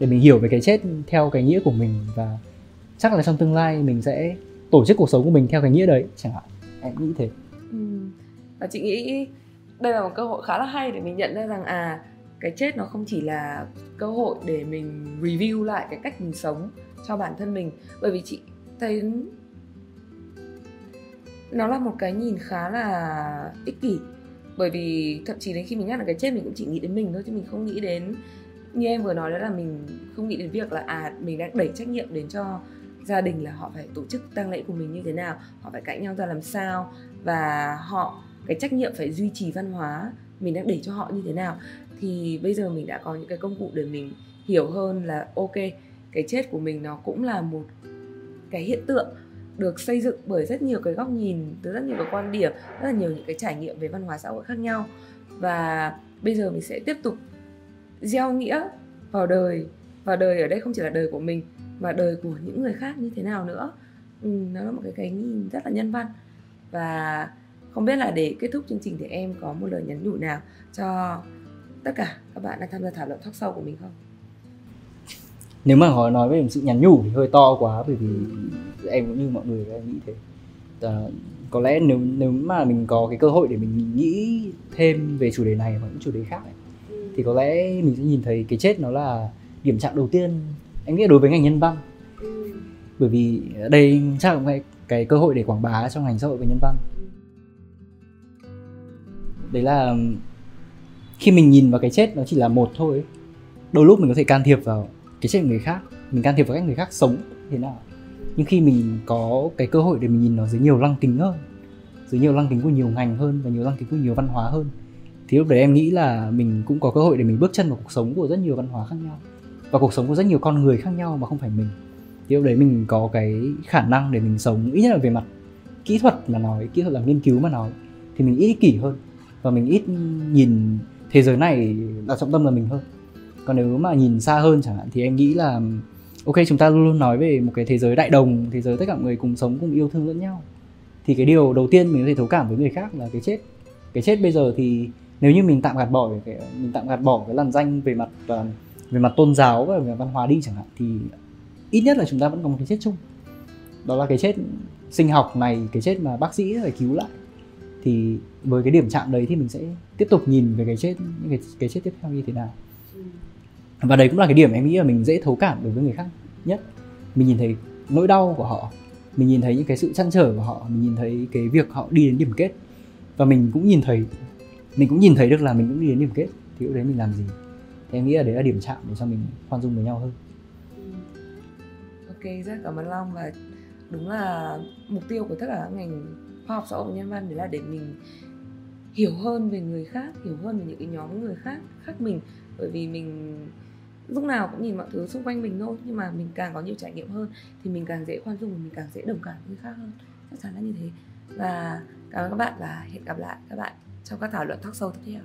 để mình hiểu về cái chết theo cái nghĩa của mình và chắc là trong tương lai mình sẽ tổ chức cuộc sống của mình theo cái nghĩa đấy, chẳng hạn. Em nghĩ thế. Ừ. Và chị nghĩ đây là một cơ hội khá là hay để mình nhận ra rằng à cái chết nó không chỉ là cơ hội để mình review lại cái cách mình sống cho bản thân mình. Bởi vì chị thấy nó là một cái nhìn khá là ích kỷ. Bởi vì thậm chí đến khi mình nhắc đến cái chết, mình cũng chỉ nghĩ đến mình thôi, chứ mình không nghĩ đến, như em vừa nói đó là mình không nghĩ đến việc là à mình đang đẩy trách nhiệm đến cho gia đình là họ phải tổ chức tang lễ của mình như thế nào, họ phải cãi nhau ra làm sao, và họ, cái trách nhiệm phải duy trì văn hóa mình đang để cho họ như thế nào. Thì bây giờ mình đã có những cái công cụ để mình hiểu hơn là, ok, cái chết của mình nó cũng là một cái hiện tượng được xây dựng bởi rất nhiều cái góc nhìn từ rất nhiều cái quan điểm rất là nhiều những cái trải nghiệm về văn hóa xã hội khác nhau. Và bây giờ mình sẽ tiếp tục gieo nghĩa vào đời và đời ở đây không chỉ là đời của mình mà đời của những người khác như thế nào nữa. Ừ, nó là một cái cái nhìn rất là nhân văn. Và không biết là để kết thúc chương trình thì em có một lời nhắn nhủ nào cho tất cả các bạn đang tham gia thảo luận talk sâu của mình không? Nếu mà hỏi nói về một sự nhắn nhủ thì hơi to quá bởi vì em cũng như mọi người em nghĩ thế. À, có lẽ nếu nếu mà mình có cái cơ hội để mình nghĩ thêm về chủ đề này và những chủ đề khác ấy, thì có lẽ mình sẽ nhìn thấy cái chết nó là điểm chạm đầu tiên em nghĩ đối với ngành nhân văn. Bởi vì ở đây chắc là cái, cái cơ hội để quảng bá trong ngành xã hội và nhân văn. Đấy là khi mình nhìn vào cái chết nó chỉ là một thôi ấy. đôi lúc mình có thể can thiệp vào cái chết của người khác, mình can thiệp vào cách người khác sống thế nào. Nhưng khi mình có cái cơ hội để mình nhìn nó dưới nhiều lăng kính hơn, dưới nhiều lăng kính của nhiều ngành hơn và nhiều lăng kính của nhiều văn hóa hơn, thì lúc đấy em nghĩ là mình cũng có cơ hội để mình bước chân vào cuộc sống của rất nhiều văn hóa khác nhau và cuộc sống của rất nhiều con người khác nhau mà không phải mình. Thì lúc đấy mình có cái khả năng để mình sống ít nhất là về mặt kỹ thuật mà nói, kỹ thuật là nghiên cứu mà nói, thì mình ít ích kỷ hơn và mình ít nhìn thế giới này đặt trọng tâm là mình hơn còn nếu mà nhìn xa hơn chẳng hạn, thì em nghĩ là, ok, chúng ta luôn luôn nói về một cái thế giới đại đồng, thế giới tất cả mọi người cùng sống, cùng yêu thương lẫn nhau. Thì cái điều đầu tiên mình có thể thấu cảm với người khác là cái chết. Cái chết bây giờ thì nếu như mình tạm gạt bỏ cái mình tạm gạt bỏ cái làn danh về mặt à, về mặt tôn giáo và về mặt văn hóa đi chẳng hạn, thì ít nhất là chúng ta vẫn có một cái chết chung. Đó là cái chết sinh học này, cái chết mà bác sĩ phải cứu lại. Thì với cái điểm chạm đấy thì mình sẽ tiếp tục nhìn về cái chết, những cái cái chết tiếp theo như thế nào. Ừ và đấy cũng là cái điểm em nghĩ là mình dễ thấu cảm đối với người khác nhất. Mình nhìn thấy nỗi đau của họ, mình nhìn thấy những cái sự chăn trở của họ, mình nhìn thấy cái việc họ đi đến điểm kết. Và mình cũng nhìn thấy, mình cũng nhìn thấy được là mình cũng đi đến điểm kết, thì lúc đấy mình làm gì? Thì em nghĩ là đấy là điểm chạm để cho mình khoan dung với nhau hơn. Ừ. Ok, rất cảm ơn long và đúng là mục tiêu của tất cả các ngành khoa học xã hội nhân văn đấy là để mình hiểu hơn về người khác, hiểu hơn về những cái nhóm người khác khác mình. Bởi vì mình lúc nào cũng nhìn mọi thứ xung quanh mình thôi, nhưng mà mình càng có nhiều trải nghiệm hơn thì mình càng dễ khoan dung và mình càng dễ đồng cảm với người khác hơn. Chắc chắn là như thế. Và cảm ơn các bạn và hẹn gặp lại các bạn trong các thảo luận talk sâu tiếp theo.